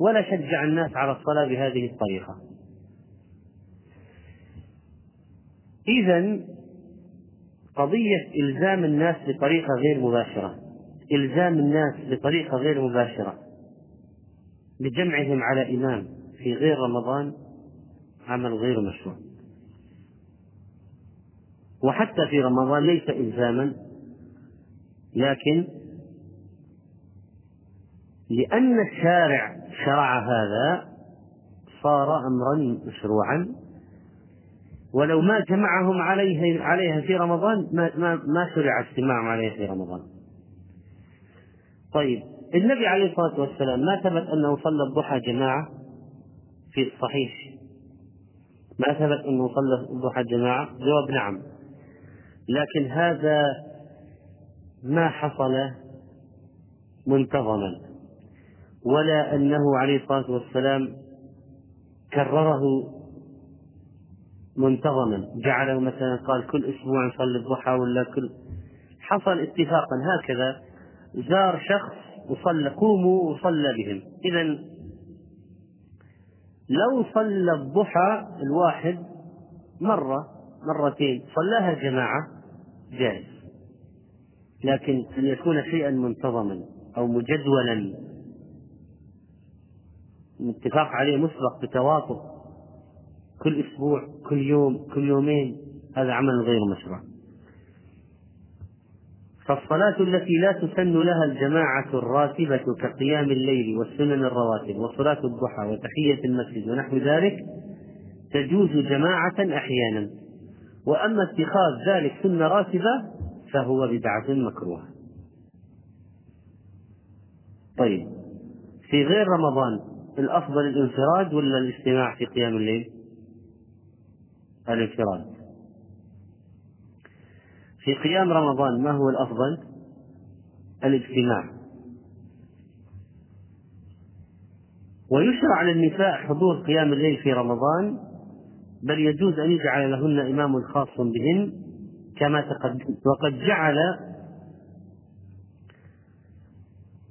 ولا شجع الناس على الصلاة بهذه الطريقة. إذا قضية إلزام الناس بطريقة غير مباشرة إلزام الناس بطريقة غير مباشرة بجمعهم على إمام في غير رمضان عمل غير مشروع. وحتى في رمضان ليس إلزاما لكن لأن الشارع شرع هذا صار أمرا مشروعا ولو ما جمعهم عليه عليها في رمضان ما ما, ما شرع اجتماعهم عليها في رمضان. طيب النبي عليه الصلاة والسلام ما ثبت أنه صلى الضحى جماعة في الصحيح. ما ثبت أنه صلى الضحى جماعة؟ جواب نعم. لكن هذا ما حصل منتظما ولا أنه عليه الصلاة والسلام كرره منتظما. جعله مثلا قال كل أسبوع نصلي الضحى ولا كل حصل اتفاقا هكذا زار شخص وصلى قوموا وصلى بهم. إذا لو صلى الضحى الواحد مرة مرتين صلاها جماعة جائز. لكن أن يكون شيئا منتظما أو مجدولا. متفق عليه مسبق بتواطؤ كل أسبوع كل يوم كل يومين هذا عمل غير مشروع. فالصلاة التي لا تسن لها الجماعة الراتبة كقيام الليل والسنن الرواتب وصلاة الضحى وتحية المسجد ونحو ذلك تجوز جماعة أحيانا. وأما اتخاذ ذلك سنة راتبة فهو بدعة مكروهة طيب في غير رمضان الأفضل الانفراد ولا الاجتماع في قيام الليل؟ الانفراد في قيام رمضان ما هو الأفضل؟ الاجتماع ويشرع للنساء حضور قيام الليل في رمضان بل يجوز أن يجعل لهن إمام خاص بهن كما تقدم وقد جعل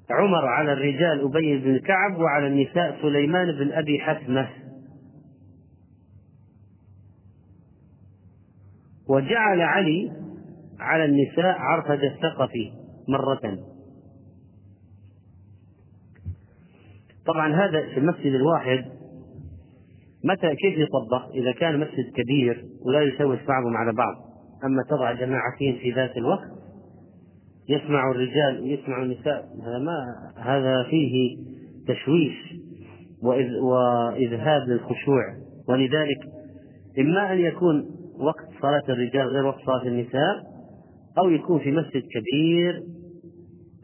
عمر على الرجال أبي بن كعب وعلى النساء سليمان بن أبي حتمة وجعل علي على النساء عرفد الثقفي مرة. طبعا هذا في المسجد الواحد متى كيف يطبق إذا كان مسجد كبير ولا يشوش بعضهم على بعض. أما تضع جماعتين في ذات الوقت يسمع الرجال ويسمع النساء هذا ما هذا فيه تشويش وإذهاب للخشوع. ولذلك إما أن يكون وقت صلاة الرجال غير وقت صلاة النساء أو يكون في مسجد كبير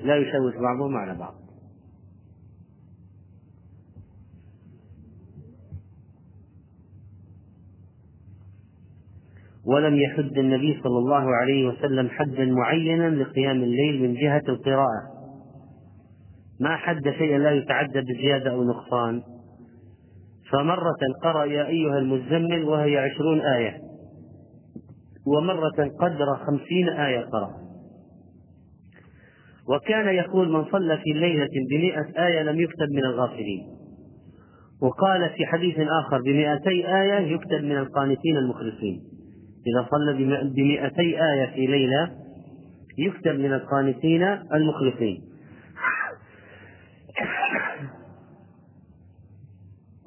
لا يشوش بعضهم على بعض. ولم يحد النبي صلى الله عليه وسلم حدا معينا لقيام الليل من جهة القراءة. ما حد شيئا لا يتعدى بزيادة أو نقصان. فمرة قرأ يا أيها المزمل وهي عشرون آية. ومرة قدر خمسين آية قرأ. وكان يقول من صلى في ليلة بمئة آية لم يكتب من الغافلين. وقال في حديث آخر بمئتي آية يكتب من القانتين المخلصين. إذا صلى بمئتي آية في ليلة يكتب من القانتين المخلصين.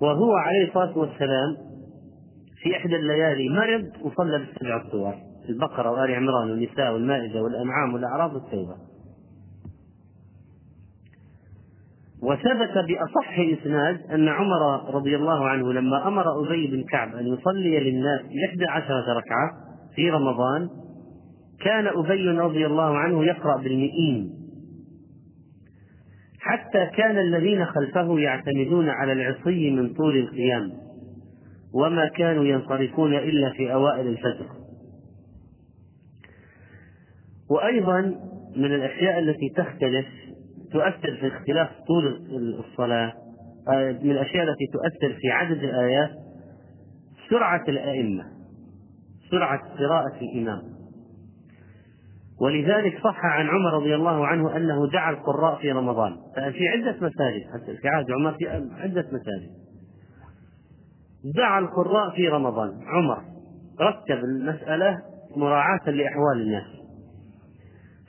وهو عليه الصلاة والسلام في إحدى الليالي مرض وصلى بالسبع الصور البقرة وآل عمران والنساء والمائدة والأنعام والأعراف والتوبة وثبت بأصح إسناد أن عمر رضي الله عنه لما أمر أبي بن كعب أن يصلي للناس إحدى عشرة ركعة في رمضان كان أبي رضي الله عنه يقرأ بالمئين. حتى كان الذين خلفه يعتمدون على العصي من طول القيام وما كانوا ينصرفون إلا في أوائل الفجر. وأيضا من الأشياء التي تختلف تؤثر في اختلاف طول الصلاة آه، من الأشياء التي تؤثر في عدد الآيات سرعة الأئمة سرعة قراءة الإمام. ولذلك صح عن عمر رضي الله عنه أنه دعا القراء في رمضان. في عدة مساجد حتى في عهد عمر في عدة مساجد. دعا القراء في رمضان. عمر رتب المسألة مراعاة لأحوال الناس.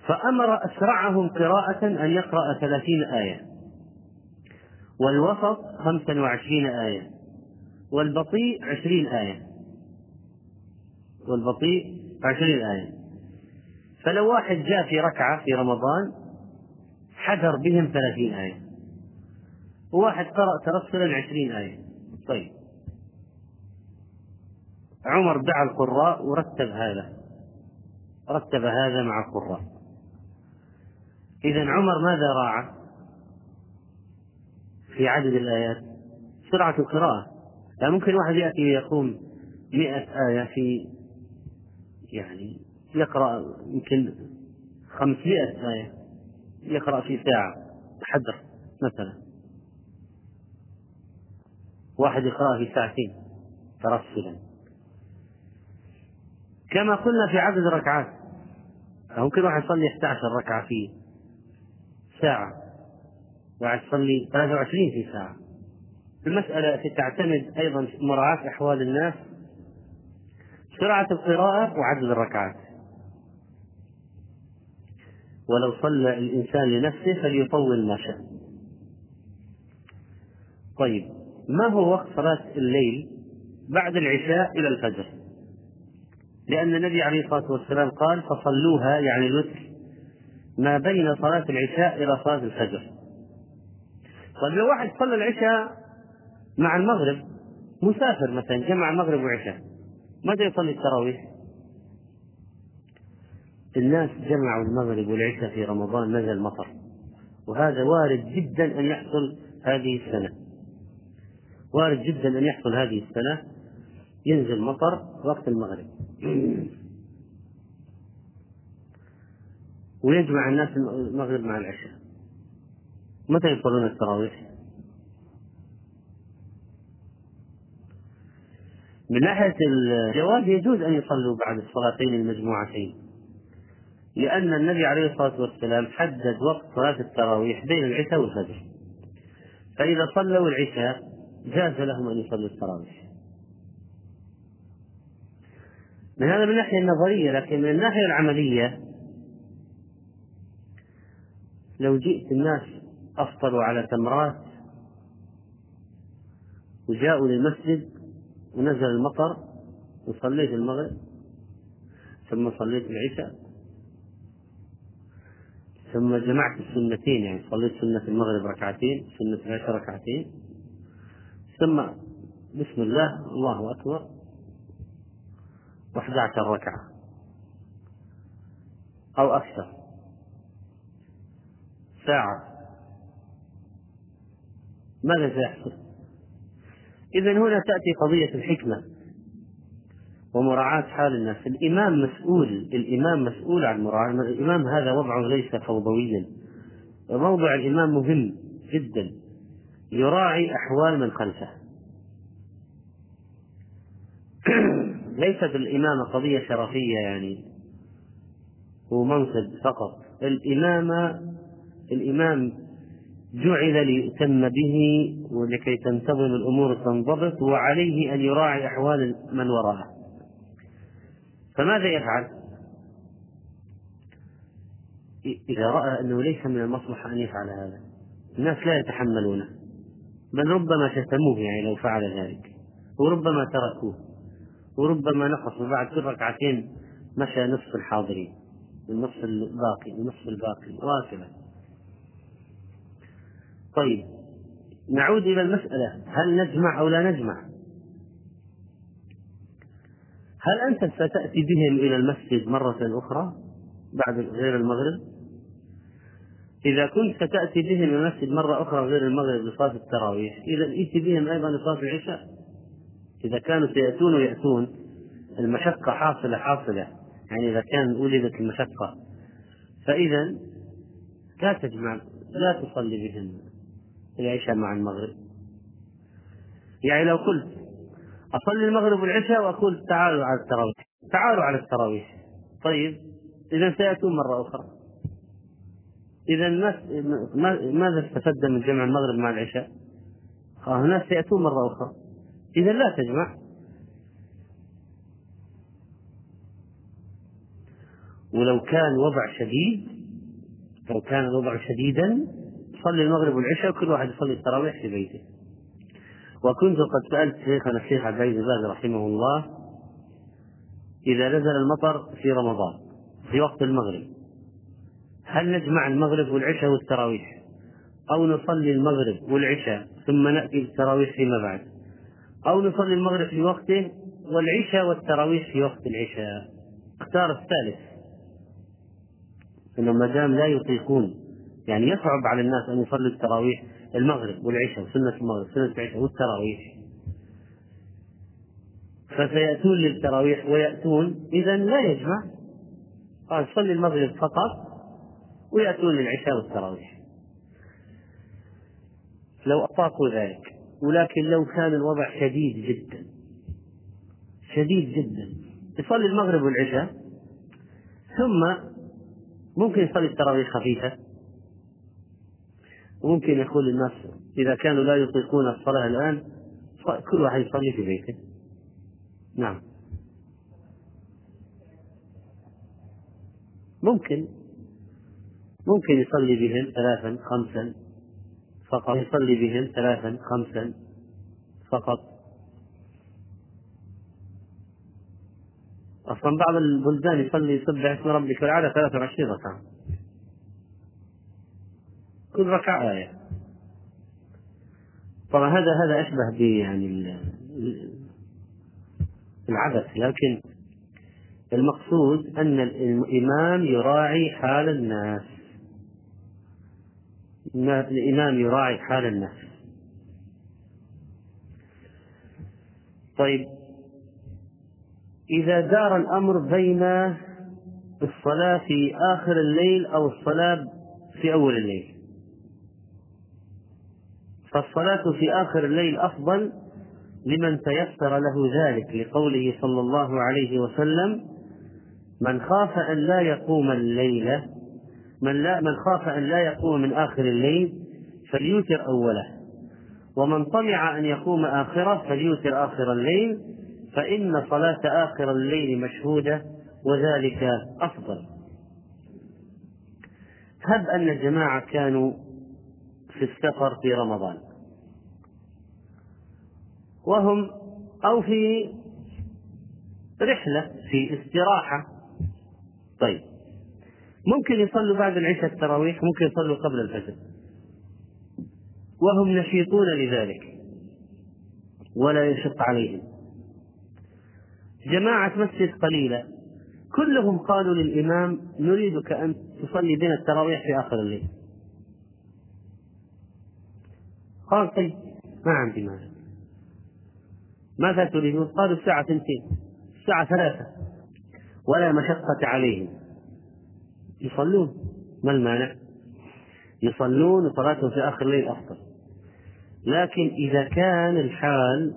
فأمر أسرعهم قراءة أن يقرأ ثلاثين آية. والوسط خمسا وعشرين آية. والبطيء عشرين آية. والبطيء عشرين آية. فلو واحد جاء في ركعة في رمضان حذر بهم ثلاثين آية. وواحد قرأ ترسلا عشرين آية. طيب. عمر دعا القراء ورتب هذا. رتب هذا مع القراء. إذا عمر ماذا راعى؟ في عدد الآيات. سرعة القراءة. لا ممكن واحد يأتي ويقوم مئة آية في يعني يقرأ يمكن خمسمائة آية. يقرأ في ساعة. حدر مثلا. واحد يقرأ في ساعتين. ترسلا. كما قلنا في عدد الركعات. ممكن واحد يصلي 11 ركعة في ساعة. واحد يصلي 23 في ساعة. المسألة تعتمد أيضا مراعاة أحوال الناس سرعة القراءة وعدد الركعات. ولو صلى الإنسان لنفسه فليطول ما شاء. طيب ما هو وقت صلاة الليل بعد العشاء إلى الفجر؟ لأن النبي عليه الصلاة والسلام قال فصلوها يعني الوتر. ما بين صلاة العشاء إلى صلاة الفجر. طيب لو واحد صلى العشاء مع المغرب مسافر مثلا جمع المغرب وعشاء متى يصلي التراويح؟ الناس جمعوا المغرب والعشاء في رمضان نزل مطر. وهذا وارد جدا أن يحصل هذه السنة. وارد جدا أن يحصل هذه السنة. ينزل مطر وقت المغرب. ويجمع الناس المغرب مع العشاء. متى يصلون التراويح؟ من ناحية الجواز يجوز أن يصلوا بعد الصلاتين المجموعتين لأن النبي عليه الصلاة والسلام حدد وقت صلاة التراويح بين العشاء والفجر. فإذا صلوا العشاء جاز لهم أن يصلوا التراويح. من هذا من الناحية النظرية لكن من الناحية العملية لو جئت الناس أفطروا على تمرات وجاءوا للمسجد ونزل المطر وصليت المغرب ثم صليت العشاء ثم جمعت السنتين يعني صليت سنة المغرب ركعتين سنة العشاء ركعتين ثم بسم الله الله أكبر وأحد عشر ركعة أو أكثر. ساعة ماذا سيحصل؟ إذا هنا تأتي قضية الحكمة ومراعاة حال الناس. الإمام مسؤول الإمام مسؤول عن مراعاة الإمام هذا وضعه ليس فوضويا. وموضع الإمام مهم جدا. يراعي أحوال من خلفه. ليست الإمامة قضية شرفية يعني هو منصب فقط. الإمامة الإمام جعل ليؤتم به ولكي تنتظم الأمور تنضبط وعليه أن يراعي أحوال من وراءه. فماذا يفعل؟ إذا رأى أنه ليس من المصلحة أن يفعل هذا. الناس لا يتحملونه. بل ربما شتموه يعني لو فعل ذلك. وربما تركوه. وربما نقص بعد كل ركعتين مشى نصف الحاضرين. النصف الباقي النصف الباقي. وهكذا طيب نعود إلى المسألة هل نجمع أو لا نجمع؟ هل أنت ستأتي بهم إلى المسجد مرة أخرى بعد غير المغرب؟ إذا كنت ستأتي بهم إلى المسجد مرة أخرى غير المغرب لصلاة التراويح إذا ائت بهم أيضا لصلاة العشاء. إذا كانوا سيأتون ويأتون المشقة حاصلة حاصلة. يعني إذا كان ولدت المشقة. فإذا لا تجمع لا تصلي بهم. العشاء مع المغرب. يعني لو قلت أصلي المغرب والعشاء وأقول تعالوا على التراويح تعالوا على التراويح. طيب إذا سيأتون مرة أخرى. إذا ماذا استفدت من جمع المغرب مع العشاء؟ الناس سيأتون مرة أخرى. إذا لا تجمع. ولو كان وضع شديد لو كان الوضع شديدا صلي المغرب والعشاء وكل واحد يصلي التراويح في بيته. وكنت قد سألت شيخنا الشيخ عبد العزيز باز رحمه الله إذا نزل المطر في رمضان في وقت المغرب هل نجمع المغرب والعشاء والتراويح أو نصلي المغرب والعشاء ثم نأتي بالتراويح فيما بعد؟ أو نصلي المغرب في وقته والعشاء والتراويح في وقت العشاء؟ اختار الثالث. انه ما دام لا يطيقون يعني يصعب على الناس أن يصلوا التراويح المغرب والعشاء وسنة المغرب سنة العشاء والتراويح. فسيأتون للتراويح ويأتون. إذا لا يجمع. قال صلي المغرب فقط ويأتون للعشاء والتراويح. لو أطاقوا ذلك ولكن لو كان الوضع شديد جدا شديد جدا يصلي المغرب والعشاء ثم ممكن يصلي التراويح خفيفة. وممكن يقول الناس إذا كانوا لا يطيقون الصلاة الآن كل واحد يصلي في بيته. نعم. ممكن. ممكن يصلي بهم ثلاثا خمسا فقط. يصلي بهم ثلاثا خمسا فقط. أصلا بعض البلدان يصلي يسبح اسم ربك الأعلى 23 ركعة. كل ركعة آية. طبعا هذا هذا أشبه ب يعني العبث لكن المقصود أن الإمام يراعي حال الناس. الإمام يراعي حال الناس. طيب إذا دار الأمر بين الصلاة في آخر الليل أو الصلاة في أول الليل؟ فالصلاة في آخر الليل أفضل لمن تيسر له ذلك لقوله صلى الله عليه وسلم من خاف أن لا يقوم الليلة من لا من خاف أن لا يقوم من آخر الليل فليوتر أوله ومن طمع أن يقوم آخره فليوتر آخر الليل فإن صلاة آخر الليل مشهودة وذلك أفضل. هب أن الجماعة كانوا في السفر في رمضان. وهم أو في رحلة في استراحة. طيب. ممكن يصلوا بعد العشاء التراويح ممكن يصلوا قبل الفجر. وهم نشيطون لذلك. ولا يشق عليهم. جماعة مسجد قليلة كلهم قالوا للإمام نريدك أن تصلي بنا التراويح في آخر الليل. قال طيب ما عندي مانع ماذا تريدون؟ قالوا الساعة اثنتين الساعة ثلاثة ولا مشقة عليهم يصلون ما المانع؟ يصلون وصلاتهم في آخر الليل أفضل لكن إذا كان الحال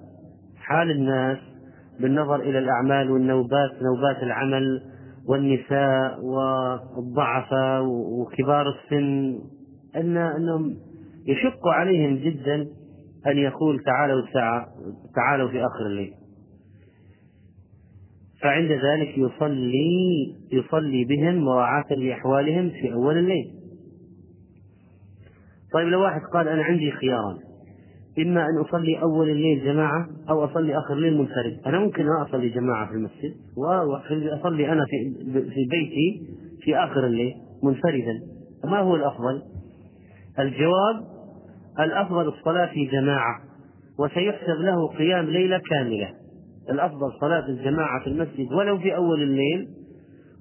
حال الناس بالنظر إلى الأعمال والنوبات نوبات العمل والنساء والضعفاء وكبار السن أن أنهم يشق عليهم جدا أن يقول تعالوا الساعة تعالوا في آخر الليل. فعند ذلك يصلي يصلي بهم مراعاة لأحوالهم في أول الليل. طيب لو واحد قال أنا عندي خياران إما أن أصلي أول الليل جماعة أو أصلي آخر الليل منفرد. أنا ممكن ما أصلي جماعة في المسجد وأصلي أنا في بيتي في آخر الليل منفردا. ما هو الأفضل؟ الجواب الأفضل الصلاة في جماعة وسيحسب له قيام ليلة كاملة. الأفضل صلاة الجماعة في المسجد ولو في أول الليل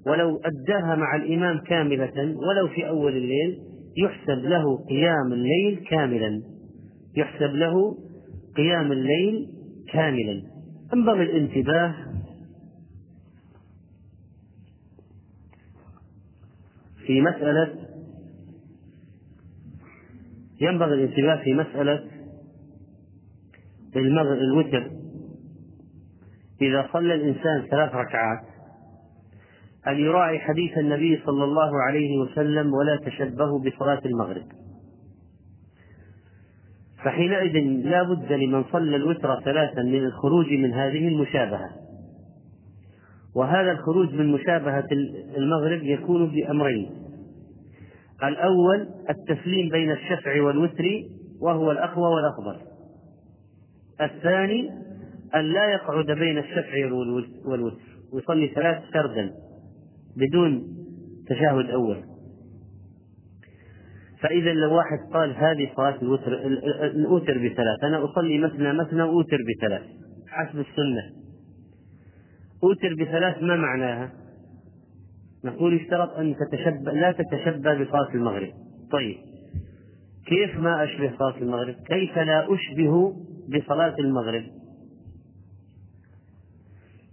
ولو أداها مع الإمام كاملة ولو في أول الليل يحسب له قيام الليل كاملا. يحسب له قيام الليل كاملا. ينبغي الانتباه. في مسألة ينبغي الانتباه في مسألة الوتر. إذا صلى الإنسان ثلاث ركعات أن يراعي حديث النبي صلى الله عليه وسلم ولا تشبهوا بصلاة المغرب. فحينئذ لا بد لمن صلى الوتر ثلاثا من الخروج من هذه المشابهة. وهذا الخروج من مشابهة المغرب يكون بأمرين. الأول التسليم بين الشفع والوتر وهو الأقوى والأفضل الثاني أن لا يقعد بين الشفع والوتر ويصلي ثلاث سردا بدون تشهد أول. فإذا لو واحد قال هذه صلاة الوتر الأوتر بثلاث أنا أصلي مثنى مثنى وأوتر بثلاث. حسب السنة. أوتر بثلاث ما معناها؟ نقول اشترط أن تتشبه لا تتشبه بصلاة المغرب. طيب. كيف ما أشبه صلاة المغرب؟ كيف لا أشبه بصلاة المغرب؟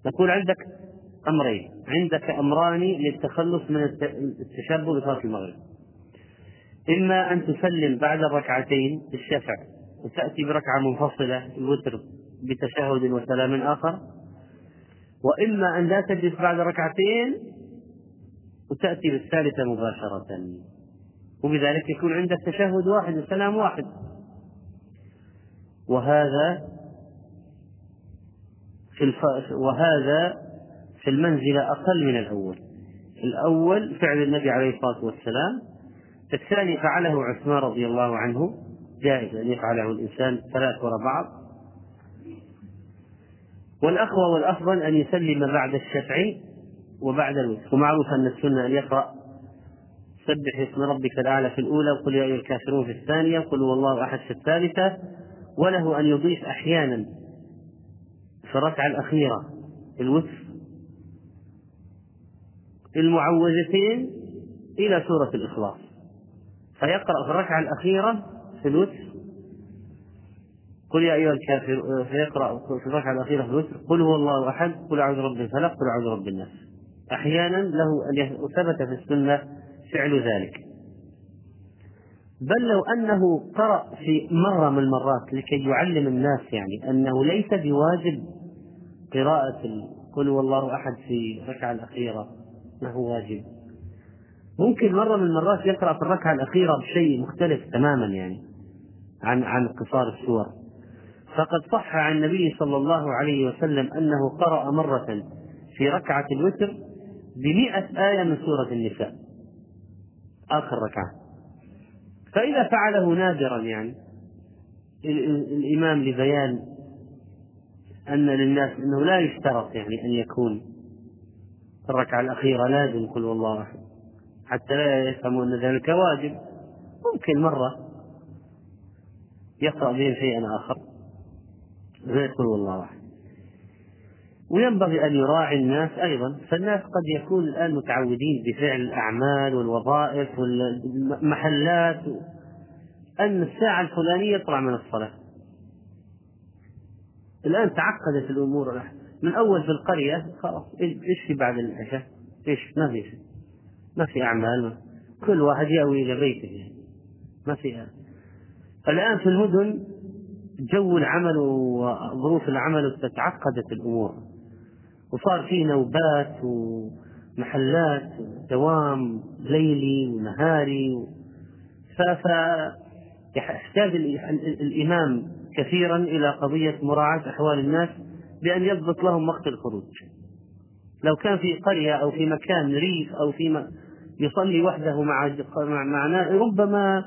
نقول عندك أمرين. عندك أمران للتخلص من التشبه بصلاة المغرب. إما أن تسلم بعد الركعتين الشفع وتأتي بركعة منفصلة الوتر بتشهد وسلام آخر. وإما أن لا تجلس بعد ركعتين وتأتي بالثالثة مباشرة. وبذلك يكون عندك تشهد واحد وسلام واحد. وهذا في الف... وهذا في المنزلة أقل من الأول. الأول فعل النبي عليه الصلاة والسلام الثاني فعله عثمان رضي الله عنه جائز أن يفعله الإنسان ثلاث وراء بعض. والأقوى والأفضل أن يسلم بعد الشفع وبعد الوتر. ومعروف أن السنة أن يقرأ سبح اسم ربك الأعلى في الأولى وقل يا أيها الكافرون في الثانية وقل هو الله أحد في الثالثة وله أن يضيف أحيانا في الركعة الأخيرة الوتر المعوذتين إلى سورة الإخلاص. فيقرأ في الركعة الأخيرة في الوتر قل يا أيها الكافر فيقرأ في الركعة الأخيرة في الوتر قل هو الله أحد قل أعوذ برب الفلق قل أعوذ برب الناس. أحيانا له أن ثبت في السنة فعل ذلك. بل لو أنه قرأ في مرة من المرات لكي يعلم الناس يعني أنه ليس بواجب قراءة قل هو الله أحد في الركعة الأخيرة ما هو واجب؟ ممكن مرة من المرات يقرأ في الركعة الأخيرة بشيء مختلف تماما يعني عن عن قصار السور. فقد صح عن النبي صلى الله عليه وسلم أنه قرأ مرة في ركعة الوتر بمئة آية من سورة النساء. آخر ركعة. فإذا فعله نادرا يعني الإمام لبيان أن للناس أنه لا يشترط يعني أن يكون في الركعة الأخيرة لازم قل والله أحد. حتى لا يفهموا أن ذلك واجب. ممكن مرة يقرأ بهم شيئا آخر. غير قل والله أحد. وينبغي أن يراعي الناس أيضا. فالناس قد يكون الآن متعودين بفعل الأعمال والوظائف والمحلات. أن الساعة الفلانية يطلع من الصلاة. الآن تعقدت الأمور. من أول في القرية خلاص إيش في بعد العشاء؟ إيش؟ ما في شيء. ما في أعمال. كل واحد يأوي إلى بيته. ما في. الآن في المدن جو العمل وظروف العمل تعقدت الأمور. وصار في نوبات ومحلات دوام ليلي ونهاري فيحتاج الإمام كثيرا إلى قضية مراعاة أحوال الناس بأن يضبط لهم وقت الخروج. لو كان في قرية أو في مكان ريف أو في يصلي وحده مع مع ربما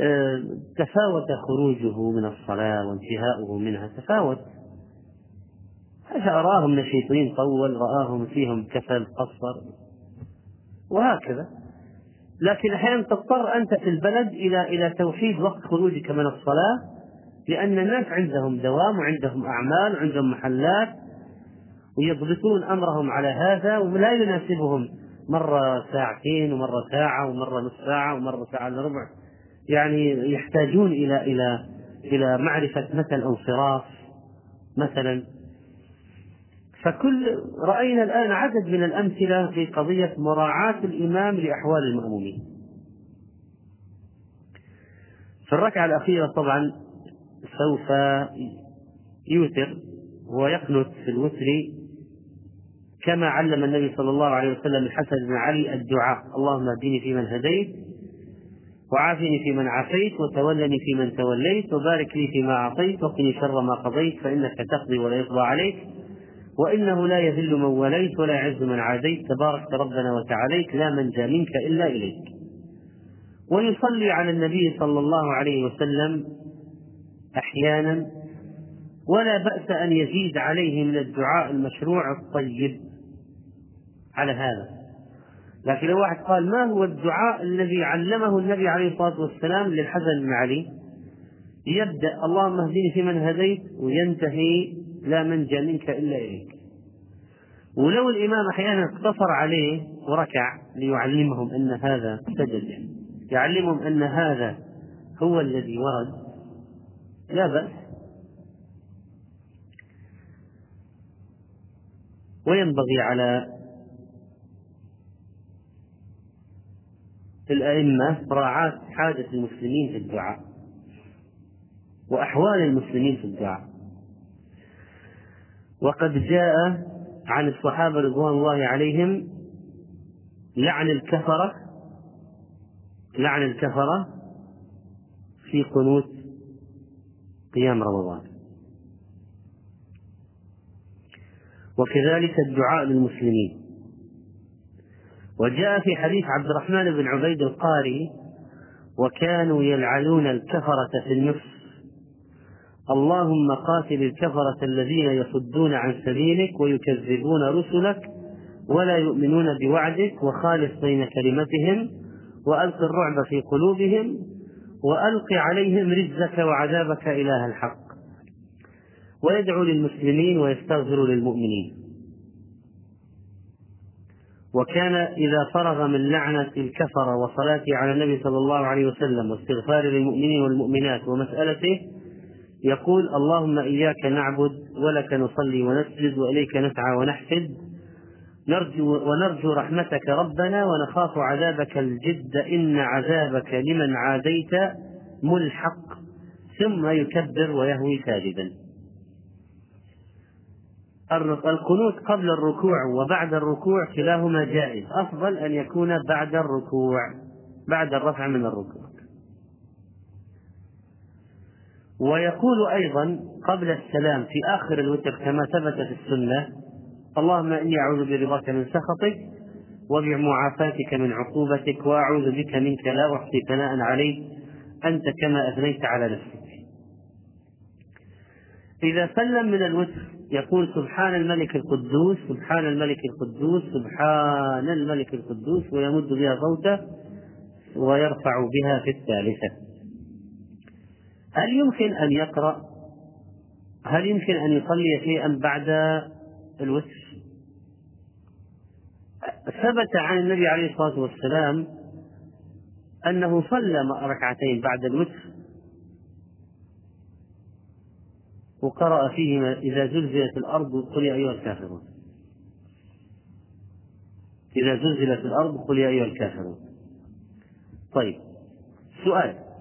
آه، تفاوت خروجه من الصلاة وانتهاؤه منها. تفاوت. رآهم نشيطين طول رآهم فيهم كسل قصر. وهكذا. لكن أحيانا تضطر أنت في البلد إلى إلى توحيد وقت خروجك من الصلاة لأن الناس عندهم دوام وعندهم أعمال وعندهم محلات ويضبطون أمرهم على هذا ولا يناسبهم مرة ساعتين ومرة ساعة ومرة نصف ساعة ومرة ساعة إلا ربع. يعني يحتاجون إلى إلى إلى معرفة متى الانصراف مثلا فكل رأينا الآن عدد من الأمثلة في قضية مراعاة الإمام لأحوال المأمومين. في الركعة الأخيرة طبعا سوف يوتر ويقنت في الوتر كما علم النبي صلى الله عليه وسلم الحسن بن علي الدعاء. اللهم اهدني فيمن هديت وعافني فيمن عافيت وتولني فيمن توليت وبارك لي فيما أعطيت وقني شر ما قضيت فإنك تقضي ولا يقضى عليك. وإنه لا يذل من وليت ولا يعز من عاديت. تبارك ربنا وتعاليت. لا منجى منك إلا إليك. ويصلي على النبي صلى الله عليه وسلم أحيانا. ولا بأس أن يزيد عليه من الدعاء المشروع الطيب على هذا. لكن لو واحد قال ما هو الدعاء الذي علمه النبي عليه الصلاة والسلام للحسن بن علي؟ يبدأ اللهم اهدني فيمن هديت وينتهي لا منجى منك إلا إليك. ولو الإمام أحيانا اقتصر عليه وركع ليعلمهم أن هذا سجد. يعلمهم أن هذا هو الذي ورد. لا بأس. وينبغي على الأئمة مراعاة حاجة المسلمين في الدعاء وأحوال المسلمين في الدعاء. وقد جاء عن الصحابة رضوان الله عليهم لعن الكفرة لعن الكفرة في قنوت قيام رمضان. وكذلك الدعاء للمسلمين. وجاء في حديث عبد الرحمن بن عبيد القاري وكانوا يلعنون الكفرة في النصف. اللهم قاتل الكفرة الذين يصدون عن سبيلك ويكذبون رسلك ولا يؤمنون بوعدك وخالف بين كلمتهم وألق الرعب في قلوبهم وألق عليهم رجزك وعذابك إله الحق. ويدعو للمسلمين ويستغفر للمؤمنين. وكان إذا فرغ من لعنة الكفر وصلاته على النبي صلى الله عليه وسلم واستغفار للمؤمنين والمؤمنات ومسألته يقول اللهم إياك نعبد ولك نصلي ونسجد وإليك نسعى ونحفد. نرجو ونرجو رحمتك ربنا ونخاف عذابك الجد. إن عذابك لمن عاديت ملحق. ثم يكبر ويهوي ساجدا. القنوت قبل الركوع وبعد الركوع كلاهما جائز. أفضل أن يكون بعد الركوع بعد الرفع من الركوع. ويقول أيضا قبل السلام في آخر الوتر كما ثبت في السنة اللهم إني أعوذ برضاك من سخطك وبمعافاتك من عقوبتك وأعوذ بك منك لا أحصي ثناء عليك أنت كما أثنيت على نفسك. إذا سلم من الوتر يقول سبحان الملك القدوس سبحان الملك القدوس سبحان الملك القدوس ويمد بها صوته ويرفع بها في الثالثة. هل يمكن أن يقرأ؟ هل يمكن أن يصلي شيئا بعد الوتر؟ ثبت عن النبي عليه الصلاة والسلام أنه صلى ركعتين بعد الوتر وقرأ فيهما إذا زلزلت الأرض قل يا أيها الكافرون. إذا زلزلت الأرض قل يا أيها الكافرون. طيب سؤال.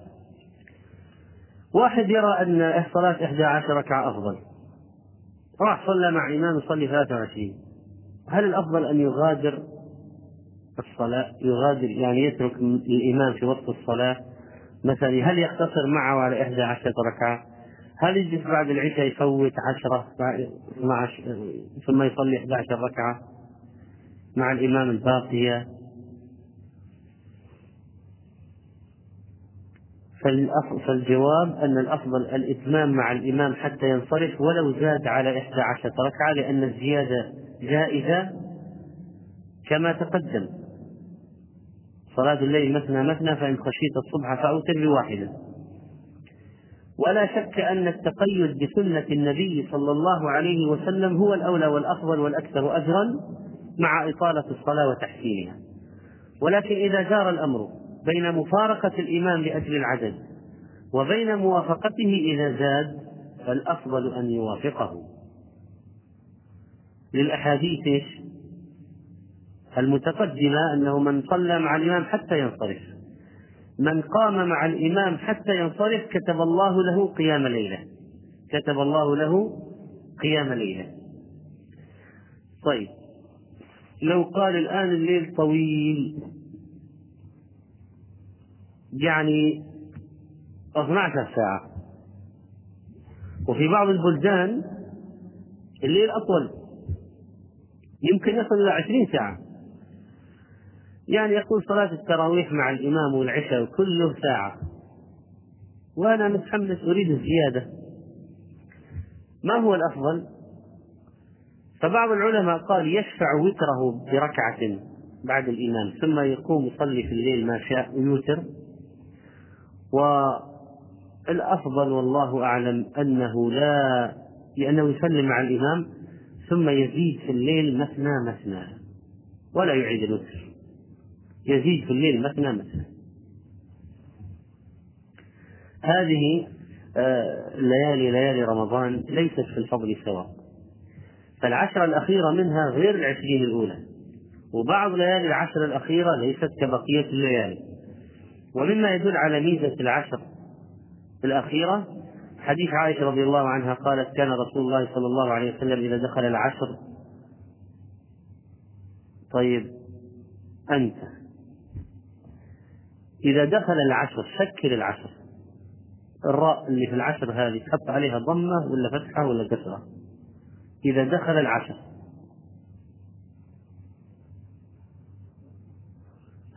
واحد يرى أن صلاة إحدى عشر ركعة أفضل. راح صلى مع إمام يصلي 23 هل الأفضل أن يغادر الصلاة؟ يغادر يعني يترك الإمام في وسط الصلاة مثلا. هل يقتصر معه على إحدى عشرة ركعة؟ هل يجلس بعد العشاء يفوت عشرة 12 ثم يصلي 11 ركعة مع الإمام الباقية؟ فالجواب أن الأفضل الإتمام مع الإمام حتى ينصرف ولو زاد على إحدى عشرة ركعة لأن الزيادة جائزة كما تقدم. صلاة الليل مثنى مثنى فإن خشيت الصبح فأوتر بواحدة. ولا شك أن التقيد بسنة النبي صلى الله عليه وسلم هو الأولى والأفضل والأكثر أجرا مع إطالة الصلاة وتحسينها. ولكن إذا جار الأمر بين مفارقة الإمام لأجل العدد وبين موافقته إذا زاد فالأفضل أن يوافقه. للأحاديث المتقدمة أنه من صلى مع الإمام حتى ينصرف. من قام مع الإمام حتى ينصرف كتب الله له قيام ليلة. كتب الله له قيام ليلة. طيب لو قال الآن الليل طويل يعني 12 ساعة. وفي بعض البلدان الليل أطول يمكن يصل إلى 20 ساعة. يعني يقول صلاة التراويح مع الإمام والعشاء كله ساعة. وأنا متحمس أريد الزيادة. ما هو الأفضل؟ فبعض العلماء قال يشفع وتره بركعة بعد الإمام ثم يقوم يصلي في الليل ما شاء ويوتر. والأفضل والله أعلم أنه لا لأنه يسلم مع الإمام ثم يزيد في الليل مثنى مثنى ولا يعيد الوتر. يزيد في الليل مثنى مثنى. هذه آه، ليالي ليالي رمضان ليست في الفضل سواء فالعشرة الأخيرة منها غير العشرين الأولى وبعض ليالي العشر الأخيرة ليست كبقية الليالي. ومما يدل على ميزة العشر الأخيرة حديث عائشة رضي الله عنها قالت كان رسول الله صلى الله عليه وسلم إذا دخل العشر. طيب أنت إذا دخل العشر شكل العشر الراء اللي في العشر هذه تحط عليها ضمة ولا فتحة ولا كسرة؟ إذا دخل العشر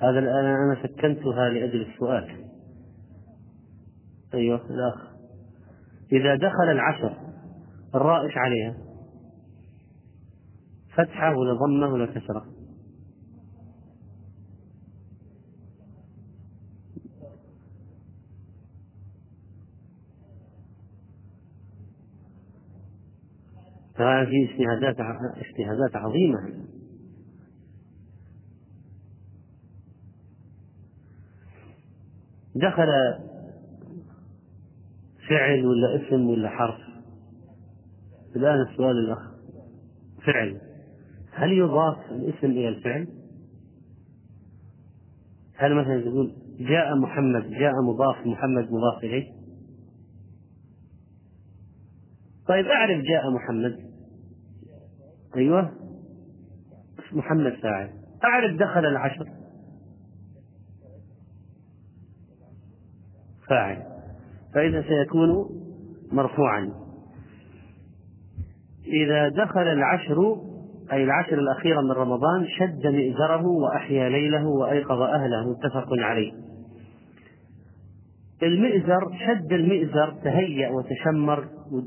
هذا الآن أنا سكنتها لأجل السؤال أيوه الأخ إذا دخل العشر الراء إيش عليها؟ فتحة ولا ضمة ولا كسرة؟ فهذه اجتهادات اجتهادات عظيمة دخل فعل ولا اسم ولا حرف؟ الآن السؤال الأخ فعل. هل يضاف الاسم إلى الفعل؟ هل مثلا تقول جاء محمد جاء مضاف محمد مضاف إليه؟ طيب أعرف جاء محمد. أيوه محمد فاعل. أعرف دخل العشر. فاعل. فإذا سيكون مرفوعا. إذا دخل العشر أي العشر الأخيرة من رمضان شد مئزره وأحيا ليله وأيقظ أهله. متفق عليه. المئزر شد المئزر تهيأ وتشمر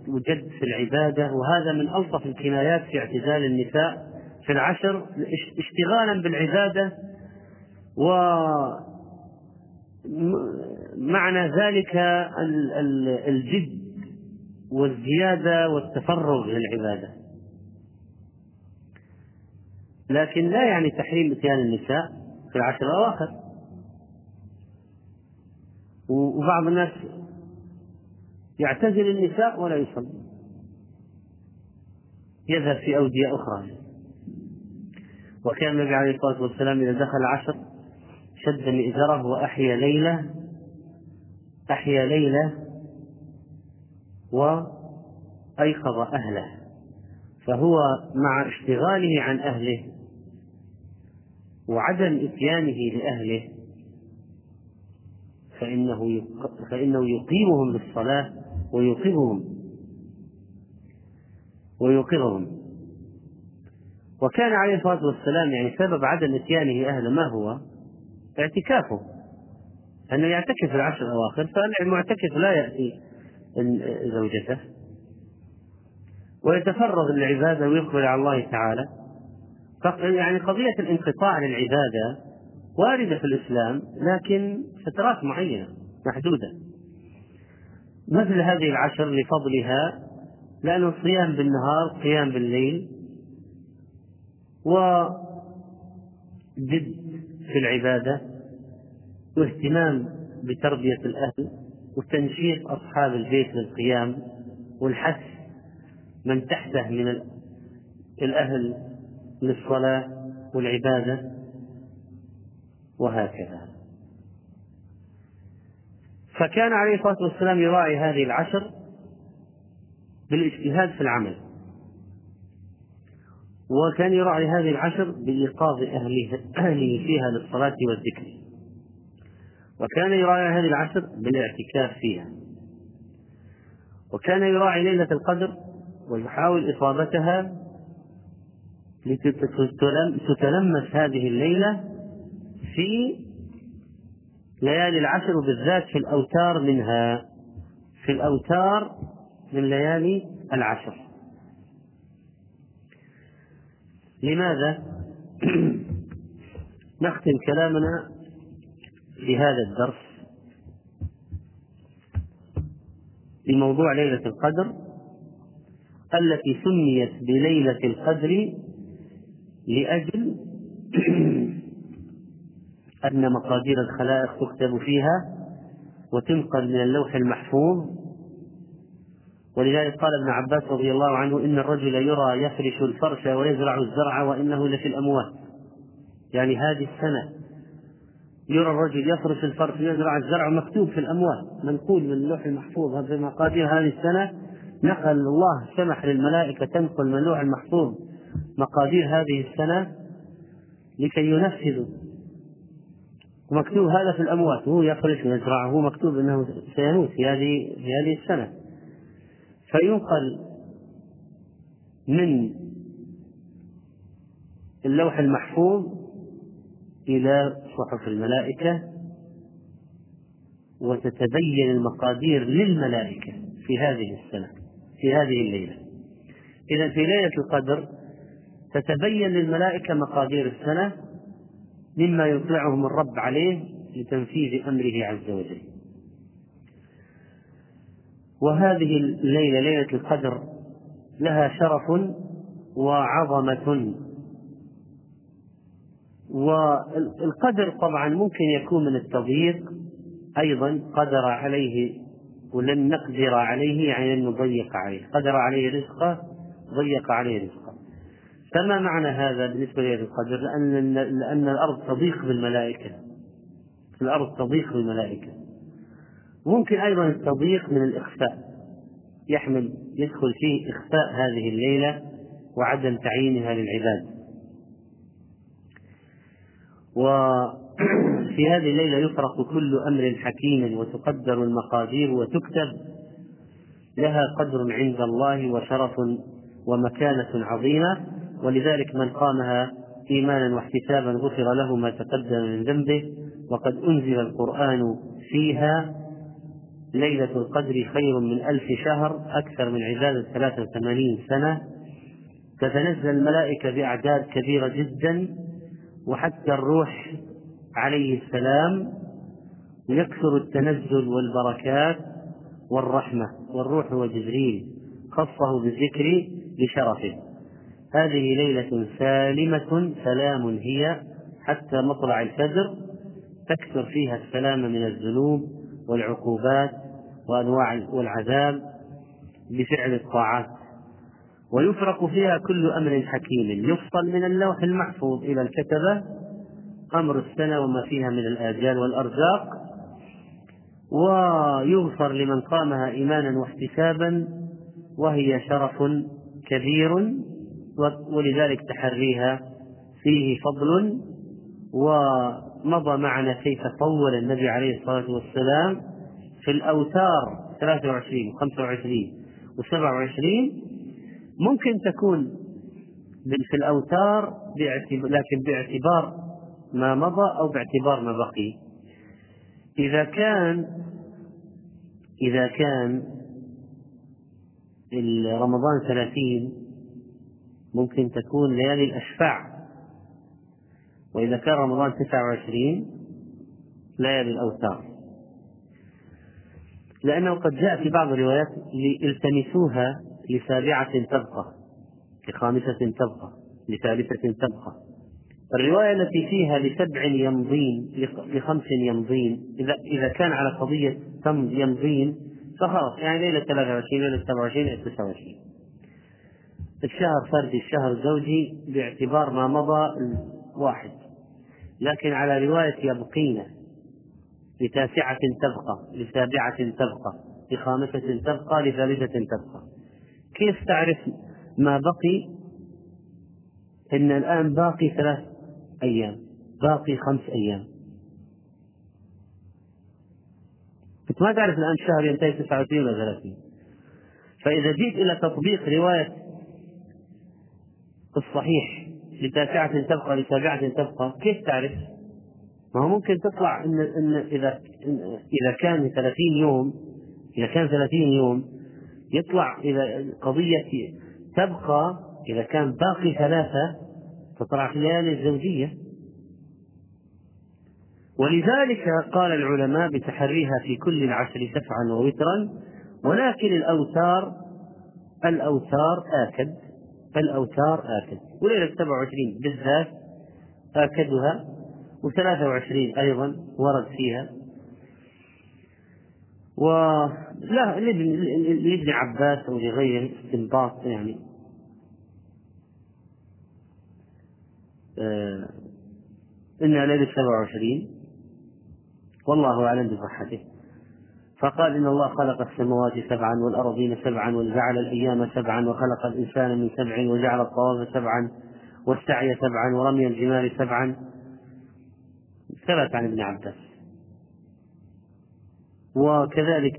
وجد في العبادة. وهذا من ألطف الكنايات في اعتزال النساء في العشر اشتغالا بالعبادة و معنى ذلك الجد والزيادة والتفرغ للعبادة لكن لا يعني تحريم اتيان النساء في العشر الأواخر. وبعض الناس يعتزل النساء ولا يصلي. يذهب في أودية أخرى. وكان النبي عليه الصلاة والسلام إذا دخل العشر شد مئزره وأحيا ليلة أحيا ليلة وأيقظ أهله فهو مع اشتغاله عن أهله وعدم إتيانه لأهله فإنه فإنه يقيمهم بالصلاة ويوقظهم ويوقظهم وكان عليه الصلاة والسلام يعني سبب عدم إتيانه أهله ما هو؟ اعتكافه. أنه يعتكف العشر الأواخر فالمعتكف لا يأتي زوجته. ويتفرغ للعبادة ويقبل على الله تعالى. يعني قضية الانقطاع للعبادة واردة في الإسلام لكن فترات معينة محدودة. مثل هذه العشر لفضلها لأن الصيام بالنهار قيام بالليل. وجد في العبادة واهتمام بتربية الأهل وتنشيط أصحاب البيت للقيام والحث من تحته من الأهل للصلاة والعبادة وهكذا. فكان عليه الصلاة والسلام يراعي هذه العشر بالاجتهاد في العمل. وكان يراعي هذه العشر بإيقاظ أهله, أهله فيها للصلاة والذكر. وكان يراعي هذه العشر بالاعتكاف فيها. وكان يراعي ليلة القدر ويحاول إصابتها لتتلمس هذه الليلة في ليالي العشر وبالذات في الأوتار منها في الأوتار من ليالي العشر. لماذا؟ نختم كلامنا في هذا الدرس بموضوع ليلة القدر التي سميت بليلة القدر لأجل أن مقادير الخلائق تكتب فيها وتنقل من اللوح المحفوظ. ولذلك قال ابن عباس رضي الله عنه إن الرجل يرى يفرش الفرش ويزرع الزرع وإنه لفي الأموات. يعني هذه السنة يرى الرجل يفرش الفرش ويزرع الزرع مكتوب في الأموات منقول من اللوح المحفوظ هذه مقادير هذه السنة. نقل الله سمح للملائكة تنقل من اللوح المحفوظ مقادير هذه السنة لكي ينفذوا. ومكتوب هذا في الأموات وهو يفرش ويزرع هو مكتوب أنه سيموت في هذه في هذه السنة. فينقل من اللوح المحفوظ إلى صحف الملائكة وتتبين المقادير للملائكة في هذه السنة في هذه الليلة. إذا في ليلة القدر تتبين للملائكة مقادير السنة مما يطلعهم الرب عليه لتنفيذ أمره عز وجل. وهذه الليلة ليلة القدر لها شرف وعظمة. والقدر طبعا ممكن يكون من التضييق أيضا قدر عليه ولن نقدر عليه يعني لن نضيق عليه. قدر عليه رزقه ضيق عليه رزقه. فما معنى هذا بالنسبة لليلة القدر؟ لأن, لأن الأرض تضيق بالملائكة. الأرض تضيق بالملائكة. ممكن أيضا التضييق من الإخفاء. يحمل يدخل فيه إخفاء هذه الليلة وعدم تعيينها للعباد. وفي هذه الليلة يفرق كل أمر حكيم وتقدر المقادير وتكتب. لها قدر عند الله وشرف ومكانة عظيمة. ولذلك من قامها إيمانا واحتسابا غفر له ما تقدم من ذنبه. وقد أنزل القرآن فيها ليلة القدر خير من ألف شهر أكثر من عبادة ثلاثة وثمانين سنة. تتنزل الملائكة بأعداد كبيرة جدا. وحتى الروح عليه السلام يكثر التنزل والبركات والرحمة والروح هو جبريل خصه بالذكر لشرفه. هذه ليلة سالمة سلام هي حتى مطلع الفجر تكثر فيها السلام من الذنوب والعقوبات وأنواع والعذاب بفعل الطاعات. ويفرق فيها كل أمر حكيم يفصل من اللوح المحفوظ إلى الكتبة أمر السنة وما فيها من الآجال والأرزاق ويغفر لمن قامها إيمانا واحتسابا وهي شرف كبير ولذلك تحريها فيه فضل ومضى معنا كيف طول النبي عليه الصلاة والسلام في الأوتار 23 و25 و27 ممكن تكون في الأوتار لكن باعتبار ما مضى أو باعتبار ما بقي. إذا كان إذا كان رمضان ثلاثين ممكن تكون ليالي الأشفاع. وإذا كان رمضان تسعة وعشرين ليالي الأوتار. لأنه قد جاء في بعض الروايات التمسوها لسابعة تبقى لخامسة تبقى لثالثة تبقى. الرواية التي فيها لسبع يمضين لخمس يمضين إذا إذا كان على قضية يمضين فخلاص يعني ليلة 23 ليلة 27 ليلة 29 الشهر فردي الشهر زوجي باعتبار ما مضى واحد لكن على رواية يبقين لتاسعة تبقى لسابعة تبقى لخامسة تبقى لثالثة تبقى. كيف تعرف ما بقي؟ إن الآن باقي ثلاث أيام باقي خمس أيام. ما تعرف الآن شهر ينتهي 29 ولا 30 فإذا جيت إلى تطبيق رواية الصحيح لتاسعة تبقى لسابعة تبقى كيف تعرف؟ ما هو ممكن تطلع إن إن إذا إن إذا كان 30 يوم إذا كان 30 يوم يطلع إذا قضية تبقى إذا كان باقي ثلاثة تطلع الليالي الزوجية. ولذلك قال العلماء بتحريها في كل العشر سفعا ووترا ولكن الأوتار الأوتار آكد الأوتار آكد. وليلة 27 بالذات آكدها و23 أيضا ورد فيها. ولا لابن عباس أو لغيره استنباط يعني. آه إنها ليلة 27 والله أعلم بصحته. فقال إن الله خلق السماوات سبعا والأرضين سبعا وجعل الأيام سبعا وخلق الإنسان من سبع وجعل الطواف سبعا والسعي سبعا ورمي الجمال سبعا. ثبت عن ابن عباس. وكذلك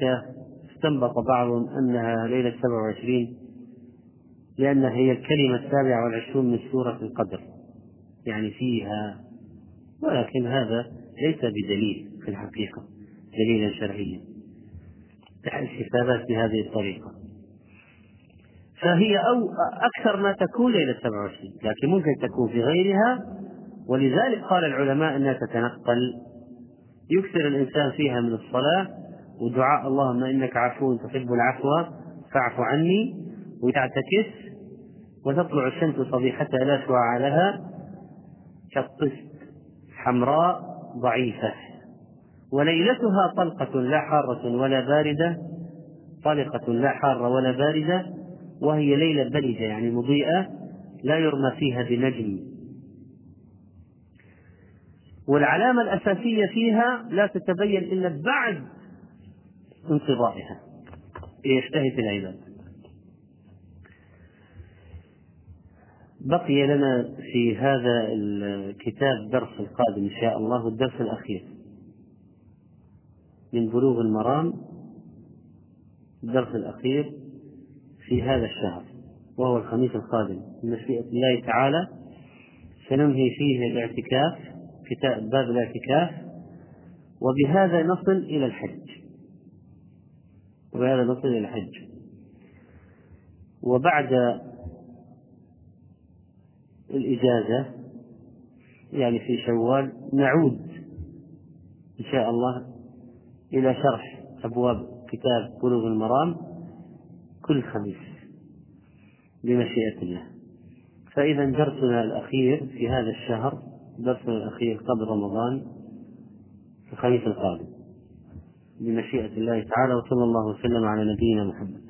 استنبط بعضهم أنها ليلة سبع وعشرين لأنها هي الكلمة السابعة والعشرون من سورة القدر يعني فيها ولكن هذا ليس بدليل في الحقيقة دليلا شرعيا. الحسابات بهذه الطريقة. فهي أو أكثر ما تكون ليلة 27 لكن ممكن تكون في غيرها ولذلك قال العلماء أنها تتنقل. يكثر الإنسان فيها من الصلاة ودعاء اللهم إنك عفو تحب العفو فاعف عني وتعتكس وتطلع الشمس صبيحتها لا شعاع لها كالطست حمراء ضعيفة. وليلتها طلقة لا حارة ولا باردة طلقة لا حارة ولا باردة وهي ليلة بلدة يعني مضيئة لا يرمى فيها بنجم. والعلامة الأساسية فيها لا تتبين إلا بعد انقضائها ليجتهد في العباد بقي لنا في هذا الكتاب درس القادم إن شاء الله الدرس الأخير. من بلوغ المرام الدرس الأخير في هذا الشهر وهو الخميس القادم. بمشيئة الله تعالى سننهي فيه الاعتكاف كتاب باب الاعتكاف وبهذا نصل إلى الحج. وبهذا نصل إلى الحج. وبعد الإجازة يعني في شوال نعود إن شاء الله إلى شرح أبواب كتاب بلوغ المرام كل خميس بمشيئة الله. فإذا درسنا الأخير في هذا الشهر درسنا الأخير قبل رمضان الخميس القادم. بمشيئة الله تعالى وصلى الله وسلم على نبينا محمد.